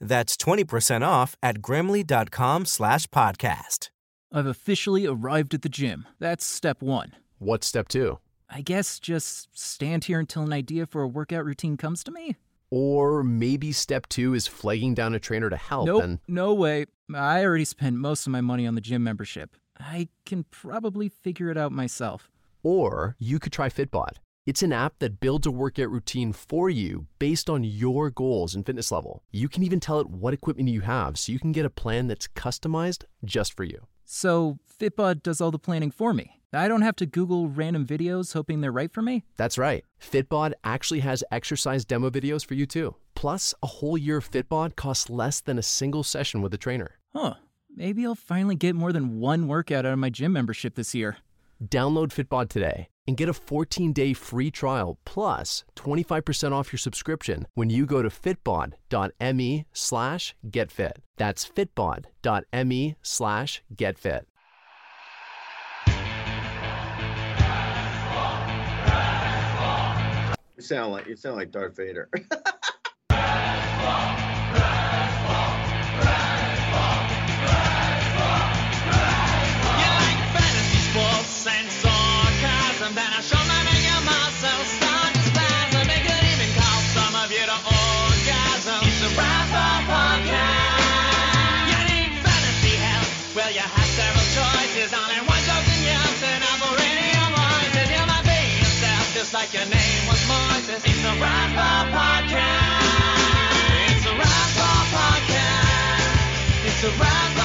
That's 20% off at grammarly.com slash podcast. I've officially arrived at the gym. That's step one. What's step two? I guess just stand here until an idea for a workout routine comes to me? Or maybe step two is flagging down a trainer to help Nope, and no way. I already spent most of my money on the gym membership. I can probably figure it out myself. Or you could try Fitbod. It's an app that builds a workout routine for you based on your goals and fitness level. You can even tell it what equipment you have so you can get a plan that's customized just for you. So, Fitbod does all the planning for me. I don't have to Google random videos hoping they're right for me. That's right. Fitbod actually has exercise demo videos for you too. Plus, a whole year of Fitbod costs less than a single session with a trainer. Huh. Maybe I'll finally get more than one workout out of my gym membership this year. Download Fitbod today and get a 14-day free trial plus 25% off your subscription when you go to fitbod.me slash getfit. That's fitbod.me slash getfit. You sound like you sound like Darth Vader. It's a Razzball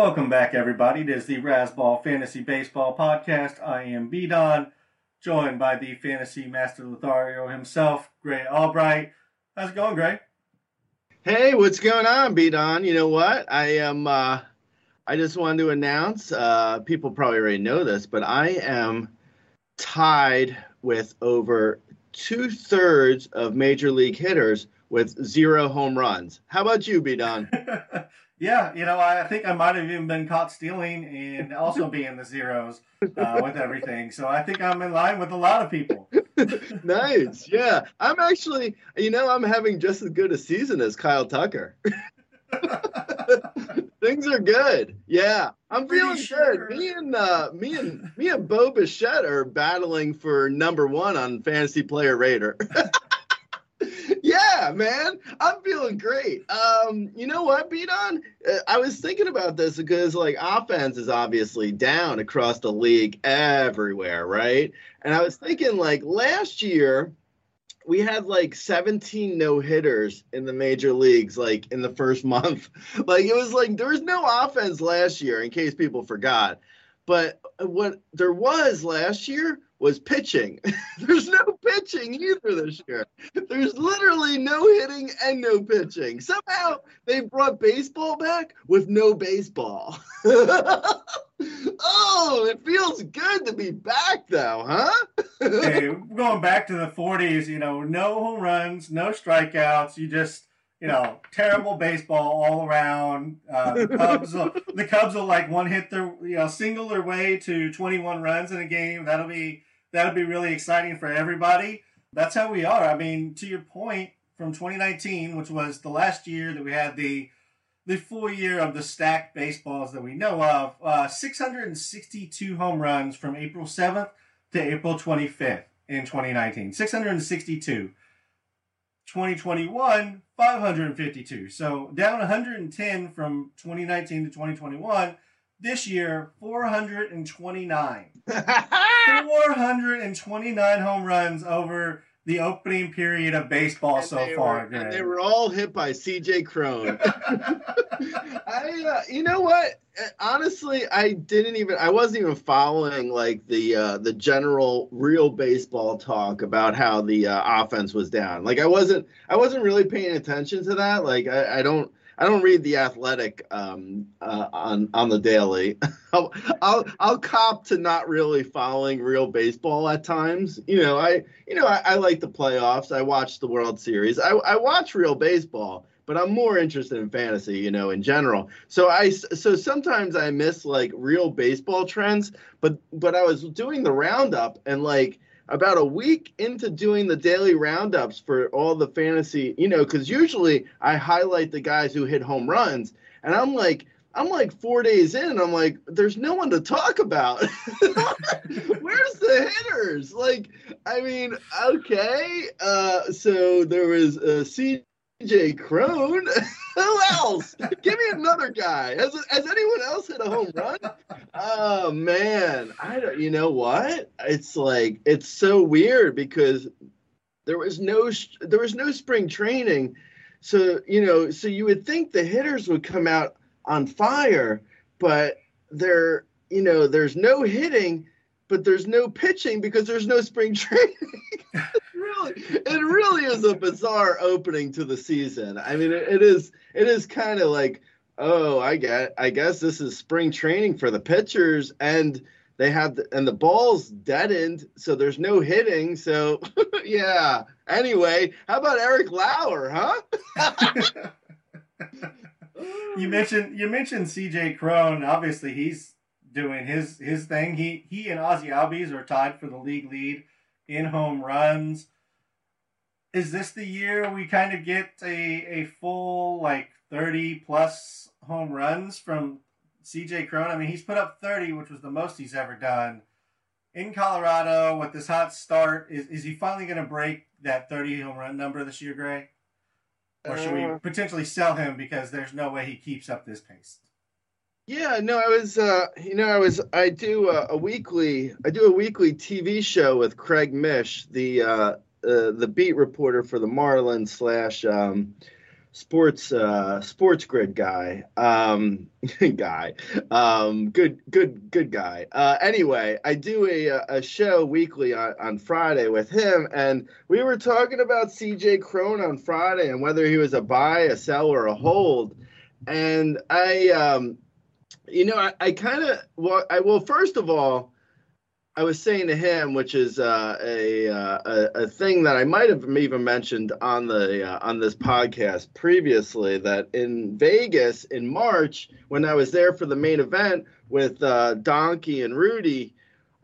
Welcome back, everybody. It is the Razzball Fantasy Baseball Podcast. I am B Don, joined by the Fantasy Master Lothario himself, Grey Albright. How's it going, Grey? hey, what's going on, B Don? You know what? I am. Uh, I just wanted to announce. Uh, people probably already know this, but I am tied with over two thirds of major league hitters with zero home runs. How about you, B Don? yeah, you know, I think I might have even been caught stealing and also being the zeros uh, with everything. So I think I'm in line with a lot of people. nice. Yeah, I'm actually. You know, I'm having just as good a season as Kyle Tucker. Things are good. Yeah, I'm feeling sure. good. Me and uh, me and me and Bo Bichette are battling for number one on Fantasy Player Rater. yeah, man, I'm feeling great. Um, you know what, B Don? Uh, I was thinking about this because like offense is obviously down across the league everywhere, right? And I was thinking like last year we had like 17 no hitters in the major leagues like in the first month like it was like there was no offense last year in case people forgot but what there was last year was pitching. There's no pitching either this year. There's literally no hitting and no pitching. Somehow they brought baseball back with no baseball. Oh it feels good to be back though huh? Hey, going back to the 40s, you know, no home runs, no strikeouts. You just you know, terrible baseball all around. Uh, the Cubs, will, the Cubs will like one hit their, you know, single their way to 21 runs in a game. That'll be that'll be really exciting for everybody. That's how we are. I mean, to your point, from 2019, which was the last year that we had the the full year of the stacked baseballs that we know of, uh, 662 home runs from April 7th to April 25th in 2019. 662. 2021, 552. So down 110 from 2019 to 2021. This year, 429. 429 home runs over the opening period of baseball And so far. were- and they were all hit by CJ Cron. I, uh, you know what? Uh, Honestly, I didn't even. I wasn't even following like the uh, the general real baseball talk about how the uh, offense was down. Like I wasn't. I wasn't really paying attention to that. Like I, I don't. I don't read the Athletic um, uh, on on the daily. I'll, I'll I'll cop to not really following real baseball at times. You know, I you know I, I like the playoffs. I watch the World Series. I, I watch real baseball, but I'm more interested in fantasy. You know, in general. So I so sometimes I miss like real baseball trends. But but I was doing the roundup and like about a week into doing the daily roundups for all the fantasy, you know, because usually I highlight the guys who hit home runs, and I'm like, I'm like four days in, and I'm like, there's no one to talk about. Where's the hitters? Like, I mean, okay, uh, so there was uh, CJ Cron. Who else? Give me another guy. Has has anyone else hit a home run? Oh man, I don't. You know what? It's like it's so weird because there was no there was no spring training, so you know, so you would think the hitters would come out on fire, but there, you know, there's no hitting, but there's no pitching because there's no spring training. Really, it really is a bizarre opening to the season. I mean, it, it is it is kind of like oh, I get, I guess this is spring training for the pitchers, and they have, the, and the ball's deadened, so there's no hitting. So, yeah. Anyway, how about Eric Lauer, huh? you mentioned you mentioned CJ Cron. Obviously, he's doing his his thing. He he and Ozzie Albies are tied for the league lead in home runs. Is this the year we kind of get a a full like thirty plus home runs from CJ Cron? I mean, he's put up thirty, which was the most he's ever done in Colorado with this hot start. Is is he finally going to break that thirty home run number this year, Grey? Or should we Uh, potentially sell him because there's no way he keeps up this pace? Yeah, no, I was, uh, you know, I was, I do a, a weekly, I do a weekly TV show with Craig Mish, the, uh, uh, the beat reporter for the Marlins slash, um, sports, uh, sports grid guy, um, guy, um, good, good, good guy. Uh, anyway, I do a, a show weekly on, on Friday with him, and we were talking about CJ Cron on Friday and whether he was a buy, a sell, or a hold. And I, um, you know, I, I kind of well, I well, first of all, I was saying to him, which is uh, a, uh, a thing that I might have even mentioned on the uh, on this podcast previously, that in Vegas in March when I was there for the main event with uh, Donkey and Rudy,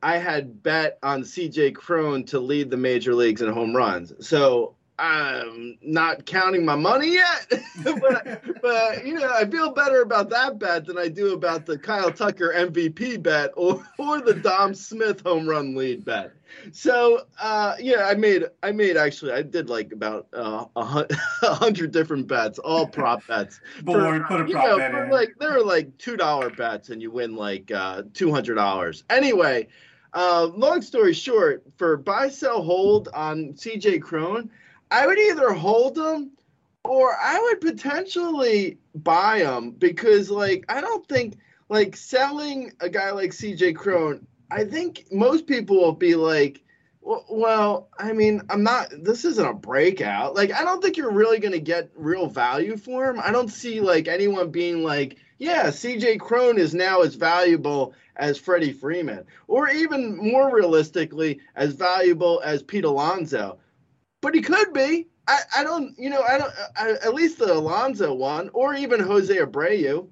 I had bet on C.J. Cron to lead the major leagues in home runs. So. I'm not counting my money yet, but, but you know I feel better about that bet than I do about the Kyle Tucker MVP bet or or the Dom Smith home run lead bet. So uh, yeah, I made I made actually I did like about uh, a hun- hundred different bets, all prop bets. Board, put a you prop know, bet for in. like there are like two dollar bets and you win like uh, two hundred dollars. Anyway, uh, long story short, for buy sell hold on CJ Cron, I would either hold them or I would potentially buy them because like I don't think like selling a guy like CJ Cron, I think most people will be like, well, I mean, I'm not. This isn't a breakout. Like, I don't think you're really gonna get real value for him. I don't see like anyone being like, yeah, CJ Cron is now as valuable as Freddie Freeman, or even more realistically, as valuable as Pete Alonso. But he could be. I, I don't, you know, I don't, I, at least the Alonso one, or even Jose Abreu.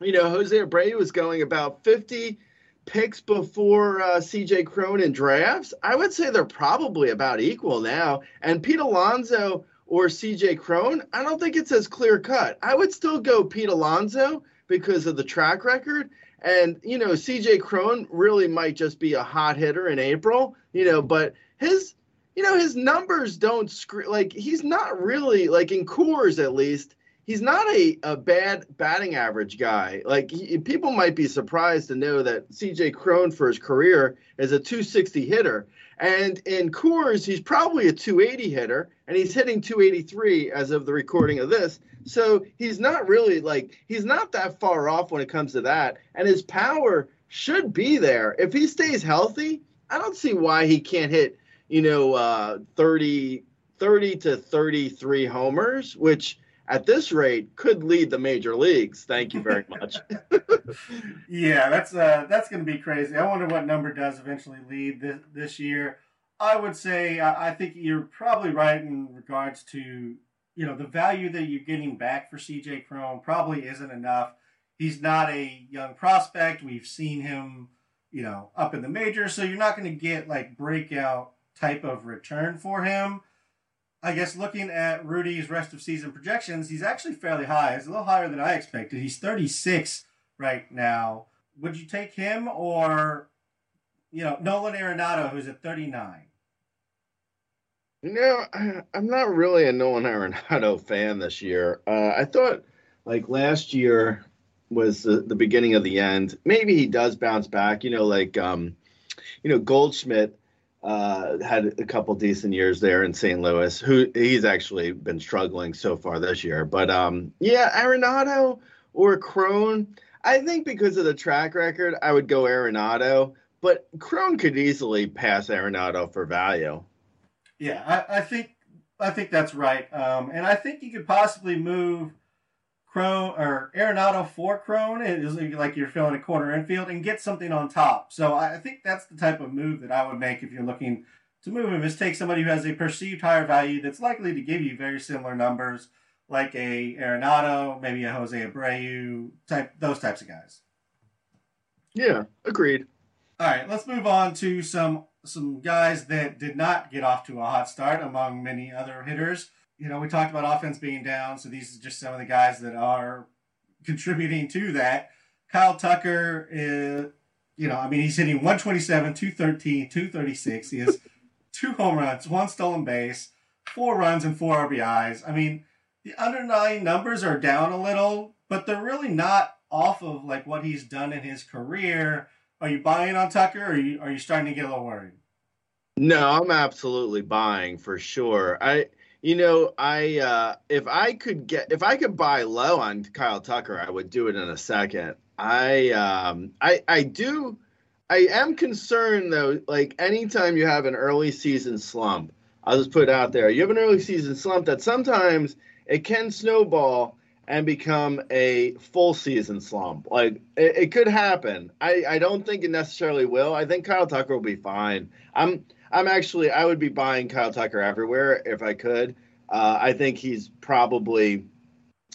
You know, Jose Abreu was going about 50 picks before uh, CJ Cron in drafts. I would say they're probably about equal now. And Pete Alonso or CJ Cron, I don't think it's as clear cut. I would still go Pete Alonso because of the track record. And, you know, CJ Cron really might just be a hot hitter in April, you know, but his you know, his numbers don't scream like he's not really like in Coors at least. He's not a, a bad batting average guy. Like he, people might be surprised to know that CJ Cron for his career is a 260 hitter, and in Coors he's probably a 280 hitter, and he's hitting 283 as of the recording of this. So he's not really like he's not that far off when it comes to that, and his power should be there if he stays healthy. I don't see why he can't hit you know, uh, 30, 30 to 33 homers, which at this rate could lead the major leagues. Thank you very much. yeah, that's uh, that's going to be crazy. I wonder what number does eventually lead this, this year. I would say I think you're probably right in regards to you know the value that you're getting back for CJ Cron probably isn't enough. He's not a young prospect. We've seen him, you know, up in the majors, so you're not going to get like breakout type of return for him. I guess looking at Rudy's rest of season projections, he's actually fairly high. It's a little higher than I expected. He's 36 right now. Would you take him or, you know, Nolan Arenado, who's at 39? You know, I'm not really a Nolan Arenado fan this year. Uh, I thought like last year was the, the beginning of the end. Maybe he does bounce back. You know, like um, you know Goldschmidt uh, had a couple decent years there in St. Louis. Who he's actually been struggling so far this year, but um, yeah, Arenado or Cron. I think because of the track record, I would go Arenado, but Cron could easily pass Arenado for value. Yeah, I, I think I think that's right, um, and I think you could possibly move Cron or Arenado for Cron is like you're filling a corner infield and get something on top. So I think that's the type of move that I would make if you're looking to move him is take somebody who has a perceived higher value that's likely to give you very similar numbers, like a Arenado, maybe a Jose Abreu type, those types of guys. Yeah, agreed. All right, let's move on to some some guys that did not get off to a hot start among many other hitters you know, we talked about offense being down, so these are just some of the guys that are contributing to that. Kyle Tucker is, you know, I mean, he's hitting 127, 213, 236. He has two home runs, one stolen base, four runs, and four RBIs. I mean, the underlying numbers are down a little, but they're really not off of like what he's done in his career. Are you buying on Tucker, or are you, are you starting to get a little worried? No, I'm absolutely buying for sure. I you know, I uh, if I could get if I could buy low on Kyle Tucker, I would do it in a second. I um, I I do. I am concerned though. Like anytime you have an early season slump, I'll just put it out there. You have an early season slump that sometimes it can snowball and become a full season slump. Like it, it could happen. I I don't think it necessarily will. I think Kyle Tucker will be fine. I'm I'm actually I would be buying Kyle Tucker everywhere if I could. Uh, I think he's probably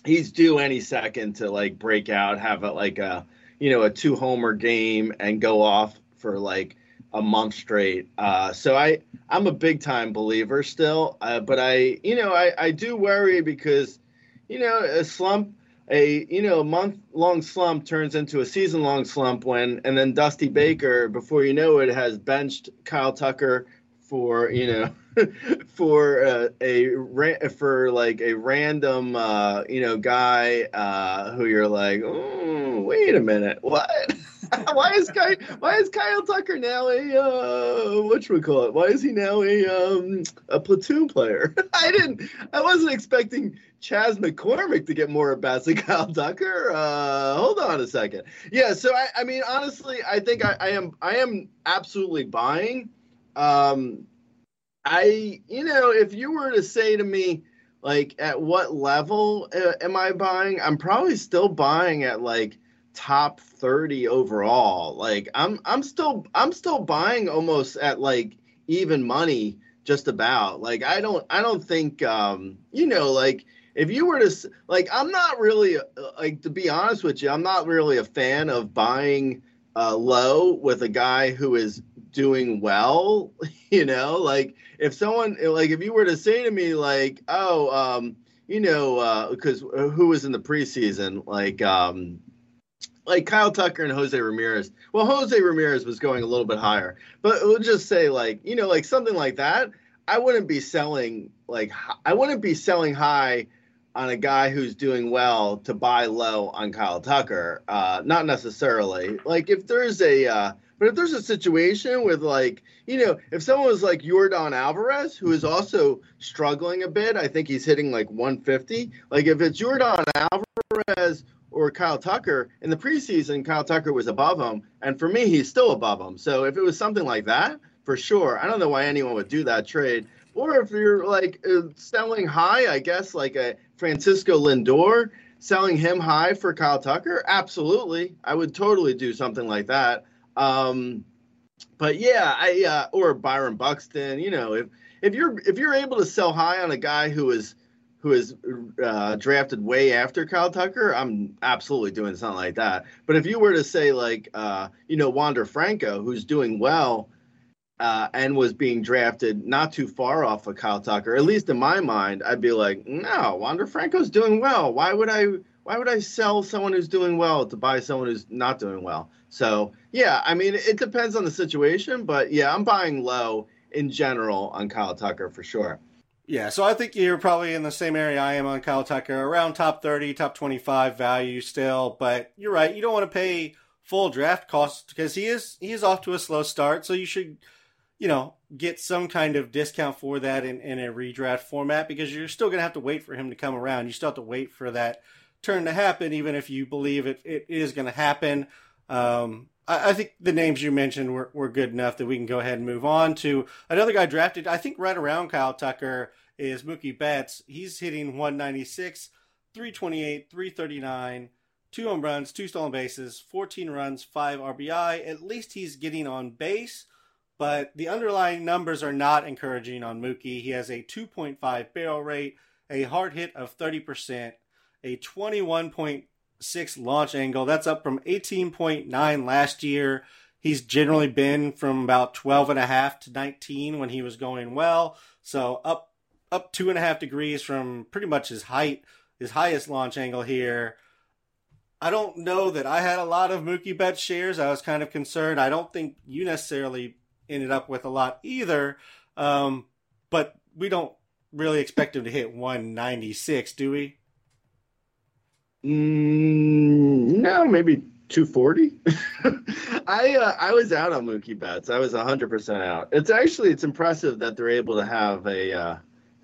he's due any second to like break out, have a, like a you know a two homer game and go off for like a month straight. Uh, so I I'm a big time believer still, uh, but I you know I I do worry because you know a slump a you know month long slump turns into a season long slump when and then Dusty Baker before you know it has benched Kyle Tucker for you know for uh, a for like a random uh, you know guy uh, who you're like oh wait a minute what why is Kyle, why is Kyle Tucker now a uh, what should we call it? Why is he now a um, a platoon player? I didn't. I wasn't expecting Chas McCormick to get more at bats than Kyle Tucker. Uh, hold on a second. Yeah. So I, I mean, honestly, I think I, I am I am absolutely buying. Um, I you know if you were to say to me like at what level uh, am I buying? I'm probably still buying at like top 30 overall. Like I'm I'm still I'm still buying almost at like even money just about. Like I don't I don't think um, you know like if you were to like I'm not really uh, like to be honest with you, I'm not really a fan of buying uh, low with a guy who is doing well. You know, like if someone like if you were to say to me like, oh, um, you know, because uh, who was in the preseason like. um like Kyle Tucker and Jose Ramirez. Well, Jose Ramirez was going a little bit higher, but we'll just say like you know like something like that. I wouldn't be selling like I wouldn't be selling high on a guy who's doing well to buy low on Kyle Tucker. Uh, not necessarily. Like if there's a uh, but if there's a situation with like you know if someone was like Yordan Alvarez who is also struggling a bit, I think he's hitting like 150. Like if it's Yordan Alvarez or Kyle Tucker in the preseason, Kyle Tucker was above him, and for me, he's still above him. So if it was something like that, for sure, I don't know why anyone would do that trade. Or if you're like uh, selling high, I guess like a Francisco Lindor, selling him high for Kyle Tucker, absolutely, I would totally do something like that. Um, but yeah, I uh, or Byron Buxton, you know, if if you're if you're able to sell high on a guy who is who is uh, drafted way after Kyle Tucker, I'm absolutely doing something like that. But if you were to say like, uh, you know, Wander Franco, who's doing well uh, and was being drafted not too far off of Kyle Tucker, at least in my mind, I'd be like, no, Wander Franco's doing well. Why would I? Why would I sell someone who's doing well to buy someone who's not doing well? So yeah, I mean, it depends on the situation, but yeah, I'm buying low in general on Kyle Tucker for sure. Yeah, so I think you're probably in the same area I am on Kyle Tucker, around top 30, top 25 value still. But you're right, you don't want to pay full draft costs because he is he is off to a slow start. So you should, you know, get some kind of discount for that in, in a redraft format because you're still going to have to wait for him to come around. You still have to wait for that turn to happen, even if you believe it, it is going to happen. Um, I, I think the names you mentioned were, were good enough that we can go ahead and move on to another guy drafted, I think, right around Kyle Tucker is Mookie Betts. He's hitting 196, 328, 339, two home runs, two stolen bases, 14 runs, five RBI. At least he's getting on base, but the underlying numbers are not encouraging on Mookie. He has a 2.5 barrel rate, a hard hit of 30%, a 21.6 launch angle. That's up from 18.9 last year. He's generally been from about 12 and a half to 19 when he was going well. So up up two and a half degrees from pretty much his height, his highest launch angle here. I don't know that I had a lot of Mookie Betts shares. I was kind of concerned. I don't think you necessarily ended up with a lot either. Um, but we don't really expect him to hit 196, do we? Mm, no, maybe 240. I uh, I was out on Mookie Betts. I was 100% out. It's actually it's impressive that they're able to have a uh,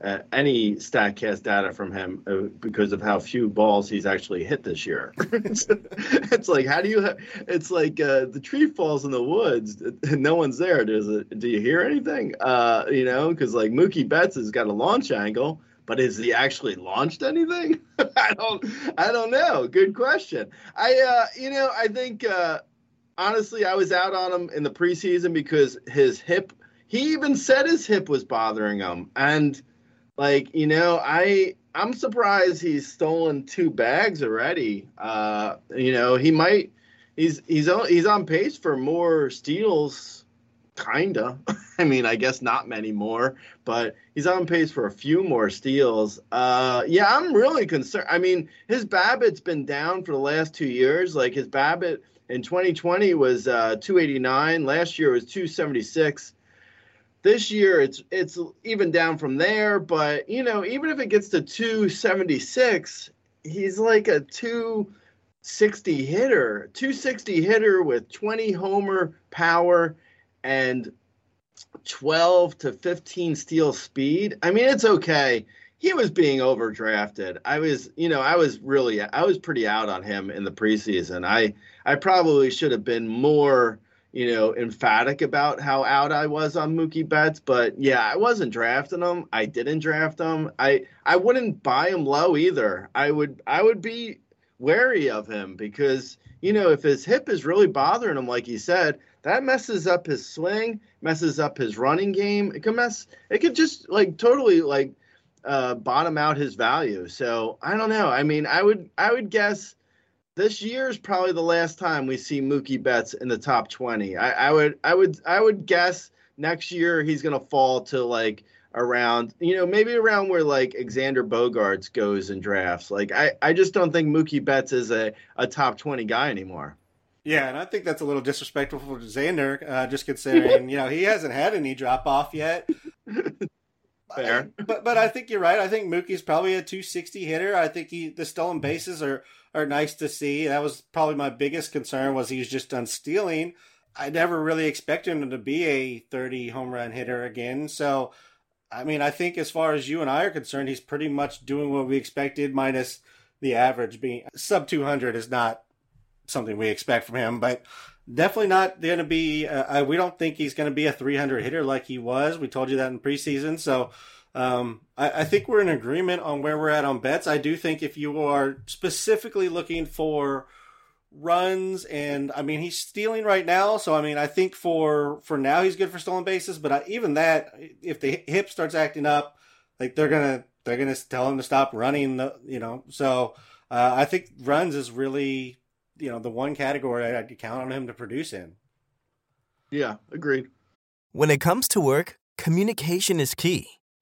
uh, any Statcast data from him uh, because of how few balls he's actually hit this year. it's, it's like how do you? Ha- it's like uh, the tree falls in the woods and no one's there. Does it? Do you hear anything? Uh, you know, because like Mookie Betts has got a launch angle, but has he actually launched anything? I don't. I don't know. Good question. I uh, you know I think uh, honestly I was out on him in the preseason because his hip. He even said his hip was bothering him and like you know i i'm surprised he's stolen two bags already. Uh you know he might he's he's on he's on pace for more steals kinda. I mean i guess not many more but he's on pace for a few more steals. Uh yeah i'm really concerned. I mean his BABIP's been down for the last two years. Like his babbitt in 2020 was uh 289 last year was 276 this year it's it's even down from there but you know even if it gets to 276 he's like a 260 hitter 260 hitter with 20 homer power and 12 to 15 steal speed. I mean it's okay. He was being overdrafted. I was you know i was really i was pretty out on him in the preseason. I i probably should have been more you know, emphatic about how out I was on Mookie Betts, but yeah, I wasn't drafting him. I didn't draft him. I I wouldn't buy him low either. I would I would be wary of him because you know if his hip is really bothering him, like he said, that messes up his swing, messes up his running game. It could mess. It could just like totally like uh, bottom out his value. So I don't know. I mean, I would I would guess this year is probably the last time we see Mookie Betts in the top twenty. I, I would I would I would guess next year he's gonna fall to like around you know maybe around where like Xander Bogaerts goes in drafts. Like I I just don't think Mookie Betts is a a top twenty guy anymore. Yeah, and I think that's a little disrespectful for Xander, uh, just considering you know he hasn't had any drop off yet. Fair. but but I think you're right. I think Mookie's probably a 260 hitter. I think he the stolen bases are are nice to see. That was probably my biggest concern was he's just done stealing. I never really expected him to be a 30 home run hitter again. So, I mean, I think as far as you and I are concerned, he's pretty much doing what we expected, minus the average being sub 200 is not something we expect from him, but definitely not going to be. Uh, we don't think he's going to be a 300 hitter like he was. We told you that in preseason. So um, I, I, think we're in agreement on where we're at on Betts. I do think if you are specifically looking for runs and I mean he's stealing right now, so I mean I think for for now he's good for stolen bases, but I, even that if the hip starts acting up, like they're gonna they're gonna tell him to stop running, the, you know. So uh, I think runs is really you know the one category I'd count on him to produce in. Yeah, agreed. When it comes to work, communication is key,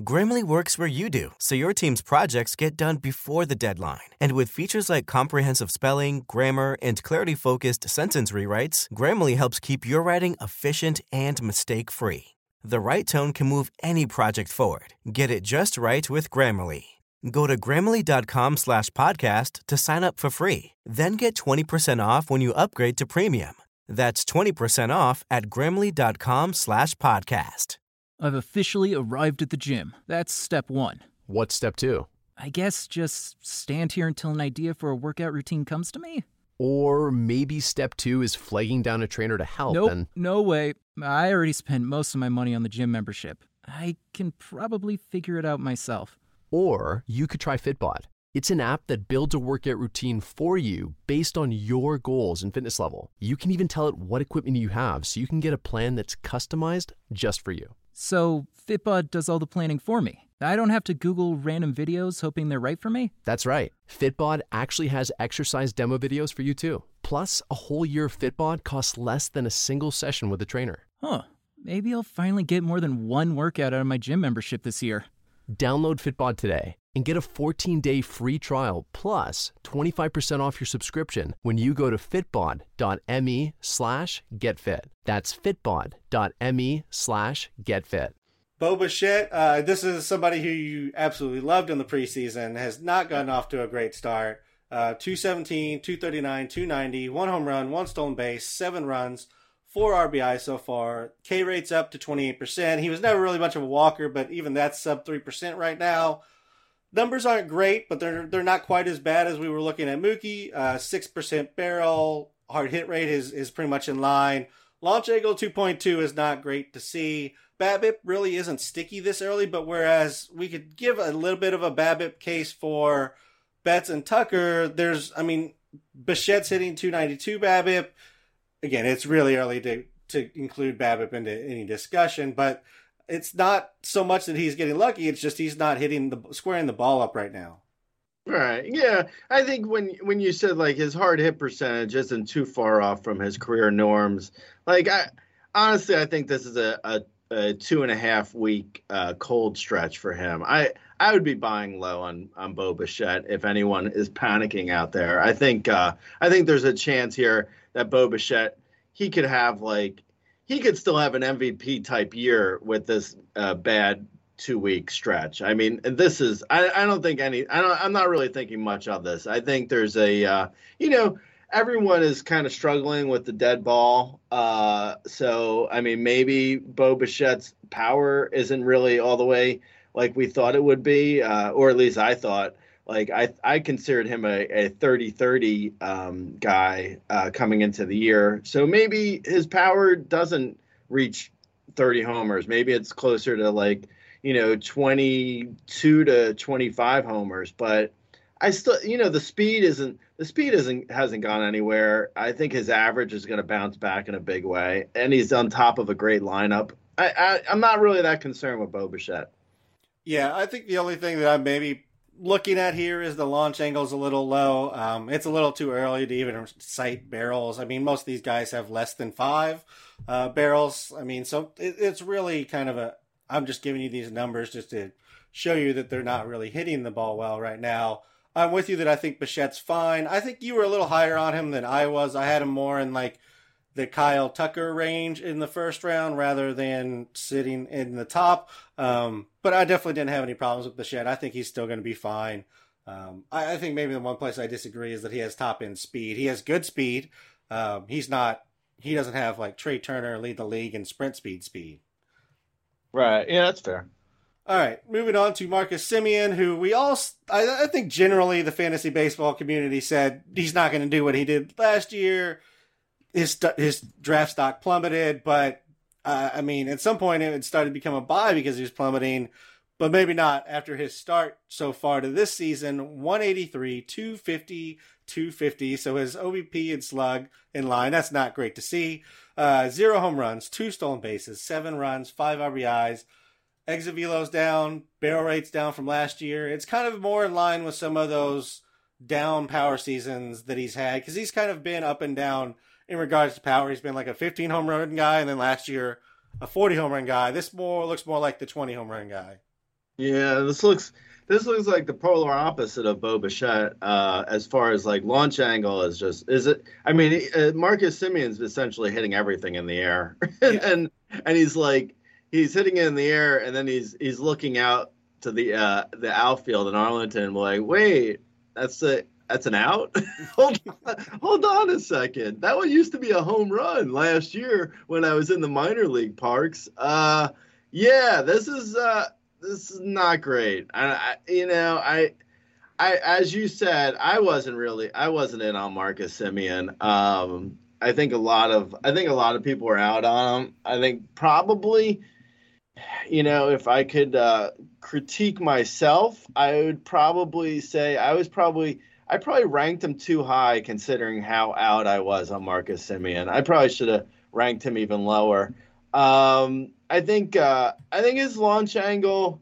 Grammarly works where you do, so your team's projects get done before the deadline. And with features like comprehensive spelling, grammar, and clarity focused sentence rewrites, Grammarly helps keep your writing efficient and mistake free. The right tone can move any project forward. Get it just right with Grammarly. Go to grammarly.com slash podcast to sign up for free. Then get 20% off when you upgrade to premium. That's 20% off at grammarly.com slash podcast. I've officially arrived at the gym. That's step one. What's step two? I guess just stand here until an idea for a workout routine comes to me? Or maybe step two is flagging down a trainer to help Nope, and no way. I already spent most of my money on the gym membership. I can probably figure it out myself. Or you could try Fitbod. It's an app that builds a workout routine for you based on your goals and fitness level. You can even tell it what equipment you have so you can get a plan that's customized just for you. So Fitbod does all the planning for me. I don't have to Google random videos hoping they're right for me. That's right. Fitbod actually has exercise demo videos for you too. Plus, a whole year of Fitbod costs less than a single session with a trainer. Huh. Maybe I'll finally get more than one workout out of my gym membership this year. Download Fitbod today and get a 14-day free trial plus 25% off your subscription when you go to fitbod.me slash getfit. That's fitbod.me slash getfit. Bo Bichette, uh, this is somebody who you absolutely loved in the preseason, has not gotten off to a great start. Uh, 217, 239, 290, one home run, one stolen base, seven runs, four RBI so far. K rate's up to 28%. He was never really much of a walker, but even that's sub 3% right now. Numbers aren't great, but they're they're not quite as bad as we were looking at Mookie. Uh, six percent barrel, hard hit rate is is pretty much in line. Launch angle 2.2 is not great to see. BABIP really isn't sticky this early, but whereas we could give a little bit of a BABIP case for Betts and Tucker, there's, I mean, Bichette's hitting 292 BABIP. Again, it's really early to, to include BABIP into any discussion, but it's not so much that he's getting lucky. It's just he's not hitting the squaring the ball up right now. Right. Yeah. I think when when you said like his hard hit percentage isn't too far off from his career norms. Like I honestly I think this is a, a, a two and a half week uh, cold stretch for him. I I would be buying low on on Bo Bichette if anyone is panicking out there. I think uh, I think there's a chance here that Bo Bichette he could have like he could still have an MVP type year with this uh, bad two week stretch. I mean, this is I, I don't think any I don't I'm not really thinking much of this. I think there's a uh, you know everyone is kind of struggling with the dead ball. Uh, so I mean, maybe Bo Bichette's power isn't really all the way like we thought it would be, uh, or at least I thought. Like I, I considered him a, a 30-30 um, guy uh, coming into the year. So maybe his power doesn't reach 30 homers. Maybe it's closer to like, you know, 22 to 25 homers. But I still, you know, the speed isn't the speed isn't hasn't gone anywhere. I think his average is going to bounce back in a big way, and he's on top of a great lineup. I, I I'm not really that concerned with Bo Bichette. Yeah, I think the only thing that I'm maybe looking at here is the launch angle is a little low. Um, it's a little too early to even cite barrels. I mean, most of these guys have less than five uh, barrels. I mean, so it, it's really kind of a. I'm just giving you these numbers just to show you that they're not really hitting the ball well right now. I'm with you that I think Bichette's fine. I think you were a little higher on him than I was. I had him more in like the Kyle Tucker range in the first round rather than sitting in the top. Um, but I definitely didn't have any problems with Bichette. I think he's still going to be fine. Um, I, I, think maybe the one place I disagree is that he has top end speed. He has good speed. Um, he's not. He doesn't have like Trea Turner lead the league in sprint speed speed. Right. Yeah, that's fair. All right, moving on to Marcus Semien, who we all, I, I think generally the fantasy baseball community said he's not going to do what he did last year. His his draft stock plummeted, but uh, I mean, at some point it started to become a buy because he was plummeting, but maybe not after his start so far to this season 183, 250, 250. So his OBP and slug in line. That's not great to see. Uh, zero home runs, two stolen bases, seven runs, five RBIs exit velos down, barrel rates down from last year. It's kind of more in line with some of those down power seasons that he's had because he's kind of been up and down in regards to power. He's been like a 15 home run guy, and then last year a 40 home run guy. This more looks more like the 20 home run guy. Yeah, this looks this looks like the polar opposite of Bo Bichette uh, as far as like launch angle is just is it? I mean, uh, Marcus Semien's essentially hitting everything in the air, yeah. and and he's like he's hitting it in the air and then he's he's looking out to the uh the outfield in Arlington like wait that's a that's an out? Hold on, hold on a second. That one used to be a home run last year when I was in the minor league parks. Uh yeah this is uh this is not great. I, I you know I I as you said I wasn't really I wasn't in on Marcus Semien um I think a lot of I think a lot of people are out on him. I think probably you know, if I could uh, critique myself, I would probably say I was probably I probably ranked him too high considering how out I was on Marcus Semien. I probably should have ranked him even lower. Um, I think uh, I think his launch angle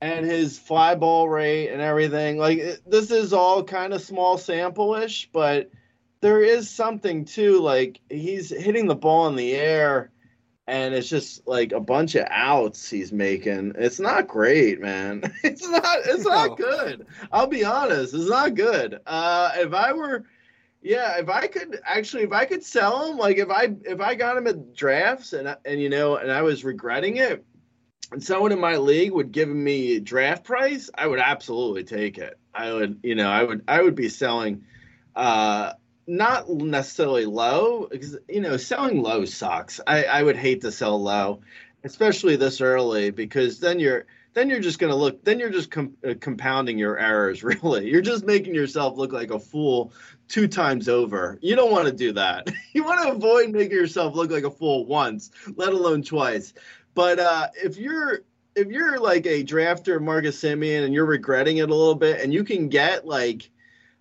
and his fly ball rate and everything like this is all kind of small sample-ish, but there is something too. Like he's hitting the ball in the air and it's just like a bunch of outs he's making. It's not great, man. It's not. It's not good. I'll be honest. It's not good. Uh, if I were, yeah, if I could actually, if I could sell him, like if I if I got him at drafts and and you know, and I was regretting it, and someone in my league would give me draft price, I would absolutely take it. I would, you know, I would I would be selling. Uh, not necessarily low because you know selling low sucks. I, I would hate to sell low, especially this early because then you're then you're just going to look then you're just com- uh, compounding your errors really. You're just making yourself look like a fool two times over. You don't want to do that. You want to avoid making yourself look like a fool once let alone twice. But uh, if you're if you're like a drafter marcus semien and you're regretting it a little bit and you can get like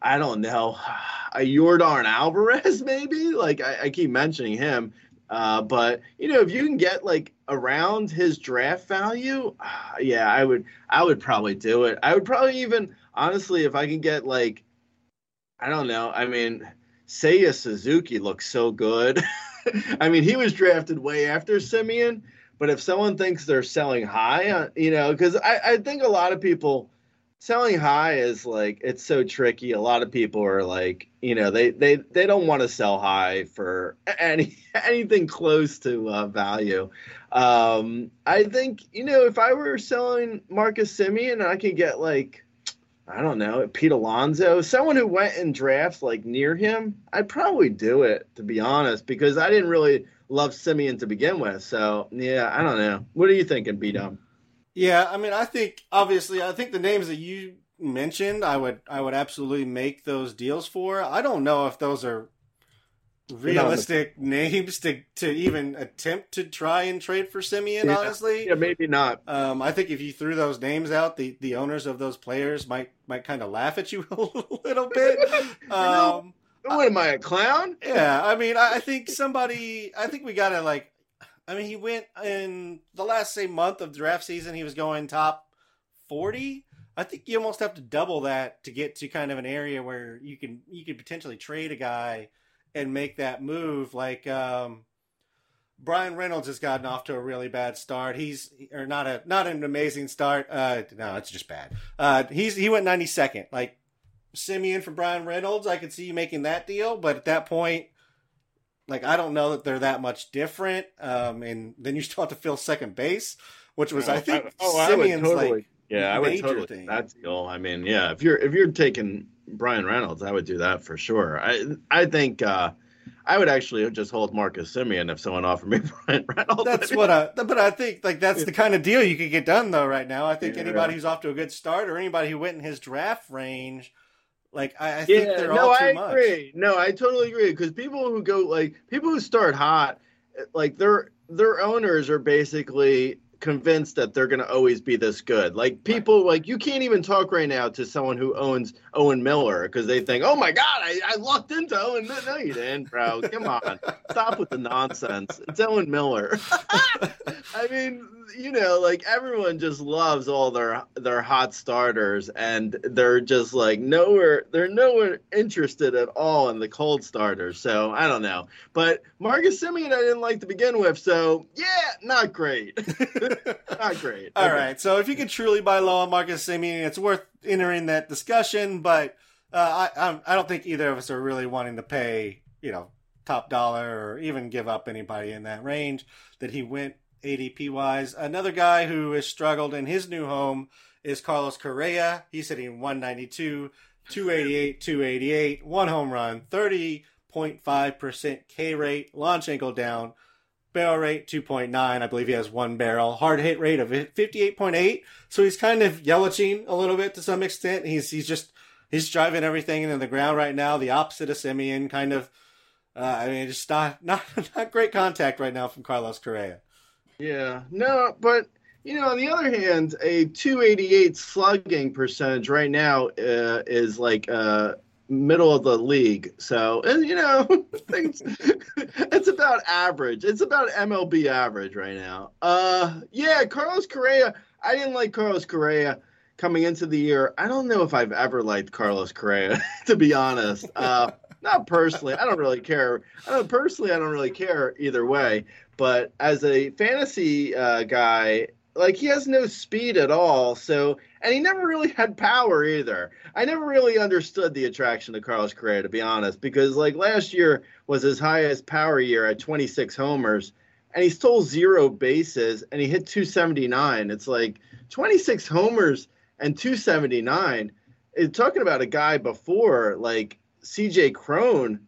i don't know a Yordan Alvarez, maybe. Like I, I keep mentioning him, uh, but you know, if you can get like around his draft value, uh, yeah, I would, I would probably do it. I would probably even, honestly, if I can get like, I don't know. I mean, Seiya Suzuki looks so good. I mean, he was drafted way after Semien, but if someone thinks they're selling high, uh, you know, because I, I think a lot of people selling high is like it's so tricky a lot of people are like you know they they they don't want to sell high for any anything close to uh, value um i think you know if i were selling marcus semien i could get like I don't know, Pete Alonso, someone who went in drafts like near him, I'd probably do it to be honest, because I didn't really love Semien to begin with. So yeah, I don't know. What are you thinking, B Don? Yeah, I mean, I think obviously, I think the names that you mentioned, I would, I would absolutely make those deals for. I don't know if those are realistic names to to even attempt to try and trade for Semien. Yeah. Honestly, Yeah, maybe not. Um, I think if you threw those names out, the, the owners of those players might might kind of laugh at you a little bit. Um, What am I, a clown? yeah, I mean, I, I think somebody, I think we gotta like, I mean, he went in the last say month of draft season, he was going top forty. I think you almost have to double that to get to kind of an area where you can you could potentially trade a guy and make that move. Like um, Bryan Reynolds has gotten off to a really bad start. He's or not a not an amazing start. Uh, no, it's just bad. Uh, he's he went ninety second. Like Semien for Bryan Reynolds, I could see you making that deal, but at that point, like I don't know that they're that much different. Um, and then you still have to fill second base, which was I think oh, I would Semien's totally. like yeah, I would totally. thing. That's deal. I mean, yeah, if you're if you're taking Bryan Reynolds, I would do that for sure. I I think uh, I would actually just hold Marcus Semien if someone offered me Bryan Reynolds. That's what I. But I think like that's the kind of deal you could get done though right now. I think Yeah. anybody who's off to a good start or anybody who went in his draft range, like I, I think Yeah, they're no, all too I much. agree. No, I totally agree because people who go like people who start hot, like their their owners are basically convinced that they're going to always be this good. Like people like you can't even talk right now to someone who owns Owen Miller because they think, "Oh my god, I, I lucked into Owen Miller." No, you didn't, bro. Come on. Stop with the nonsense. It's Owen Miller. I mean, you know, like everyone just loves all their their hot starters, and they're just like nowhere. They're nowhere interested at all in the cold starters. So I don't know. But Marcus Semien, I didn't like to begin with. So yeah, not great. not great. All Okay. right. So if you could truly buy low on Marcus Semien, it's worth entering that discussion. But uh, I I'm- don't think either of us are really wanting to pay you know top dollar or even give up anybody in that range that he went ADP wise. Another guy who has struggled in his new home is Carlos Correa. He's hitting 192, 288, 288, one home run, 30.5% K rate, launch angle down, barrel rate 2.9. I believe he has one barrel. Hard hit rate of 58.8. So he's kind of yellowing a little bit to some extent. He's he's just he's driving everything into the ground right now. The opposite of Semien, kind of. Uh, I mean, just not not not great contact right now from Carlos Correa. Yeah, no, but you know, on the other hand, a 288 slugging percentage right now uh, is like uh, middle of the league. So, and you know, things it's about average. It's about MLB average right now. Uh, yeah, Carlos Correa. I didn't like Carlos Correa coming into the year. I don't know if I've ever liked Carlos Correa, to be honest. Uh, not personally. I don't really care. I don't personally. I don't really care either way. But as a fantasy uh, guy, like he has no speed at all. So, and he never really had power either. I never really understood the attraction to Carlos Correa, to be honest, because like last year was his highest power year at 26 homers, and he stole zero bases and he hit 279. It's like 26 homers and 279. It's eh, talking about a guy before like CJ Cron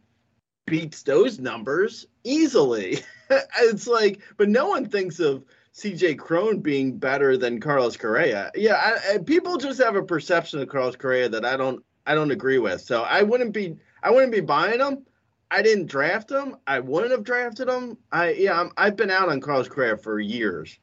beats those numbers easily. it's like, but no one thinks of CJ Cron being better than Carlos Correa. Yeah, I, I, people just have a perception of Carlos Correa that I don't, I don't agree with. So I wouldn't be, I wouldn't be buying him. I didn't draft him. I wouldn't have drafted him. I, yeah, I'm, I've been out on Carlos Correa for years.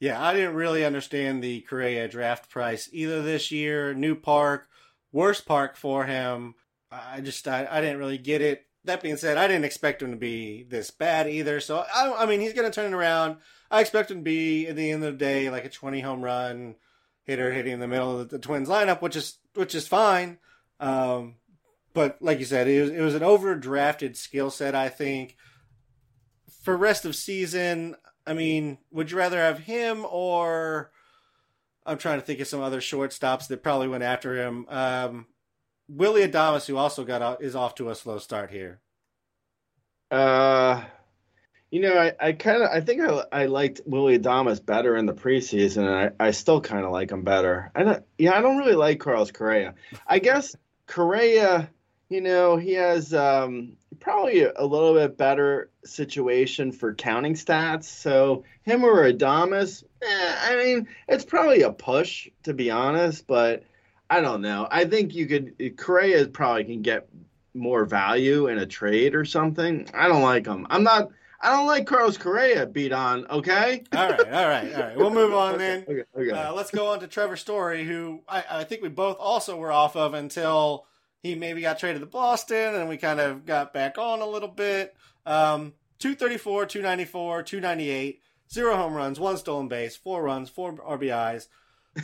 Yeah, I didn't really understand the Correa draft price either this year. New park, worst park for him. I just I, I didn't really get it. That being said, I didn't expect him to be this bad either. So I, I mean, he's going to turn it around. I expect him to be at the end of the day like a 20 home run hitter hitting in the middle of the, the Twins lineup, which is which is fine. Um, but like you said, it was it was an overdrafted skill set. I think for rest of season. I mean, would you rather have him or I'm trying to think of some other shortstops that probably went after him. Um, Willy Adames, who also got out, is off to a slow start here. Uh, You know, I, I kind of I think I, I liked Willy Adames better in the preseason, and I, I still kind of like him better. I don't, yeah, I don't really like Carlos Correa. I guess Correa, you know, he has um, probably a, a little bit better situation for counting stats. So him or Adames, eh, I mean, it's probably a push to be honest, but I don't know. I think you could Correa probably can get more value in a trade or something. I don't like him. I'm not. I don't like Carlos Correa beat on. Okay. All right, all right, all right. We'll move on then. Okay. okay. Uh, let's go on to Trevor Story, who I, I think we both also were off of until he maybe got traded to Boston, and we kind of got back on a little bit. Um, 234, 294, 298, zero home runs, one stolen base, four runs, four RBIs,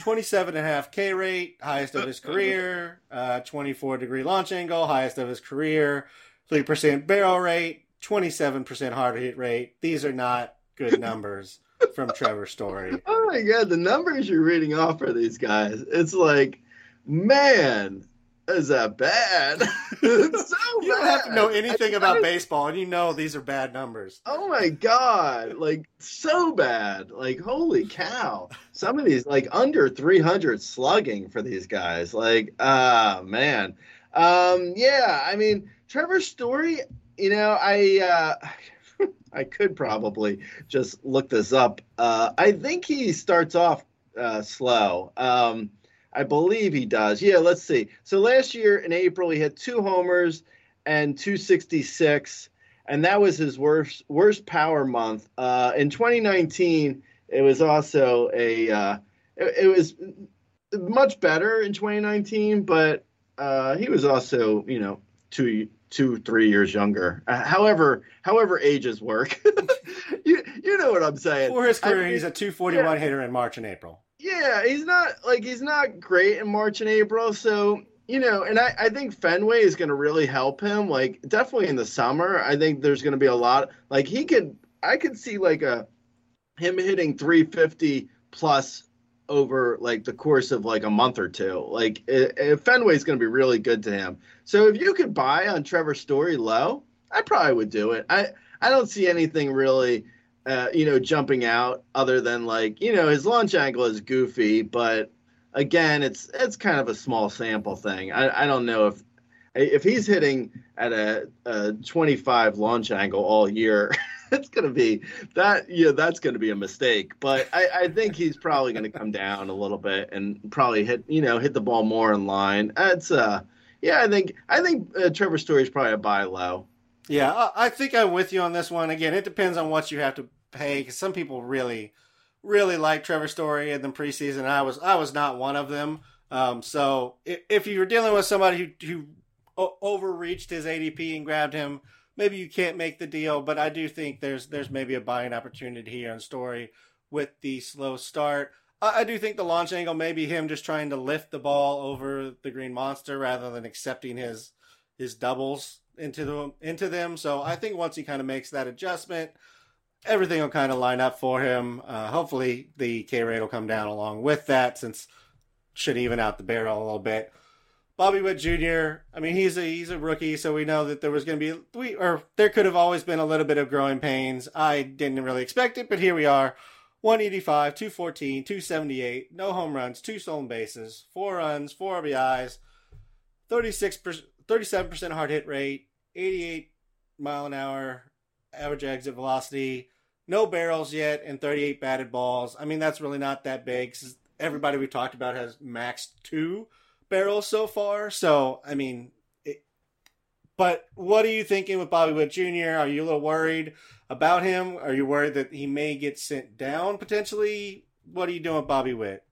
27 and a half K rate, highest of his career, uh, 24 degree launch angle, highest of his career, 3% barrel rate, 27% hard hit rate. These are not good numbers from Trevor Story. Oh my god, the numbers you're reading off for these guys. It's like, man, is that bad? it's so You don't have to know anything about baseball, and you know these are bad numbers. Oh my god, like so bad. Like holy cow. Some of these like under 300 slugging for these guys. Like ah man. Um yeah, I mean Trevor Story, you know, I uh I could probably just look this up. Uh I think he starts off uh slow. Um I believe he does. Yeah, let's see. So last year in April he had two homers and 266 and that was his worst worst power month. Uh, in 2019, it was also a uh, it, it was much better in 2019, but uh, he was also you know two two three years younger. Uh, however, however ages work, you you know what I'm saying. For his I career, mean, he's a 241 yeah. hitter in March and April. Yeah, he's not like he's not great in March and April. So you know, and I, I think Fenway is going to really help him. Like definitely in the summer, I think there's going to be a lot. Like he could, I could see like a him hitting 350 plus over like the course of like a month or two. Like i i- Fenway's going to be really good to him. So if you could buy on Trevor Story low, I probably would do it. I I don't see anything really uh, you know, jumping out other than like, you know, his launch angle is goofy, but again, it's it's kind of a small sample thing. I, I don't know if if he's hitting at a, a 25 launch angle all year, it's gonna be that yeah, that's gonna be a mistake. But I, I think he's probably gonna come down a little bit and probably hit you know hit the ball more in line. It's uh yeah, I think I think uh, Trevor Story is probably a buy low. Yeah, I, I think I'm with you on this one. Again, it depends on what you have to pay because some people really, really like Trevor Story in the preseason. I was I was not one of them. Um, so if, if you're dealing with somebody who who overreached his ADP and grabbed him, maybe you can't make the deal. But I do think there's there's maybe a buying opportunity here on Story with the slow start. I, I do think the launch angle may be him just trying to lift the ball over the Green Monster rather than accepting his his doubles into them into them. So I think once he kind of makes that adjustment, everything will kind of line up for him. Uh, hopefully the K rate will come down along with that, since should even out the barrel a little bit. Bobby Witt Jr. I mean, he's a he's a rookie, so we know that there was going to be we or there could have always been a little bit of growing pains. I didn't really expect it, but here we are. 185, 214, 278, no home runs, two stolen bases, four runs, four RBIs, 36 37% hard hit rate, 88 mile an hour average exit velocity, no barrels yet, and 38 batted balls. I mean, that's really not that big. Everybody we talked about has maxed two barrels so far. So, I mean, it, but what are you thinking with Bobby Witt Jr.? Are you a little worried about him? Are you worried that he may get sent down potentially? What are you doing with Bobby Witt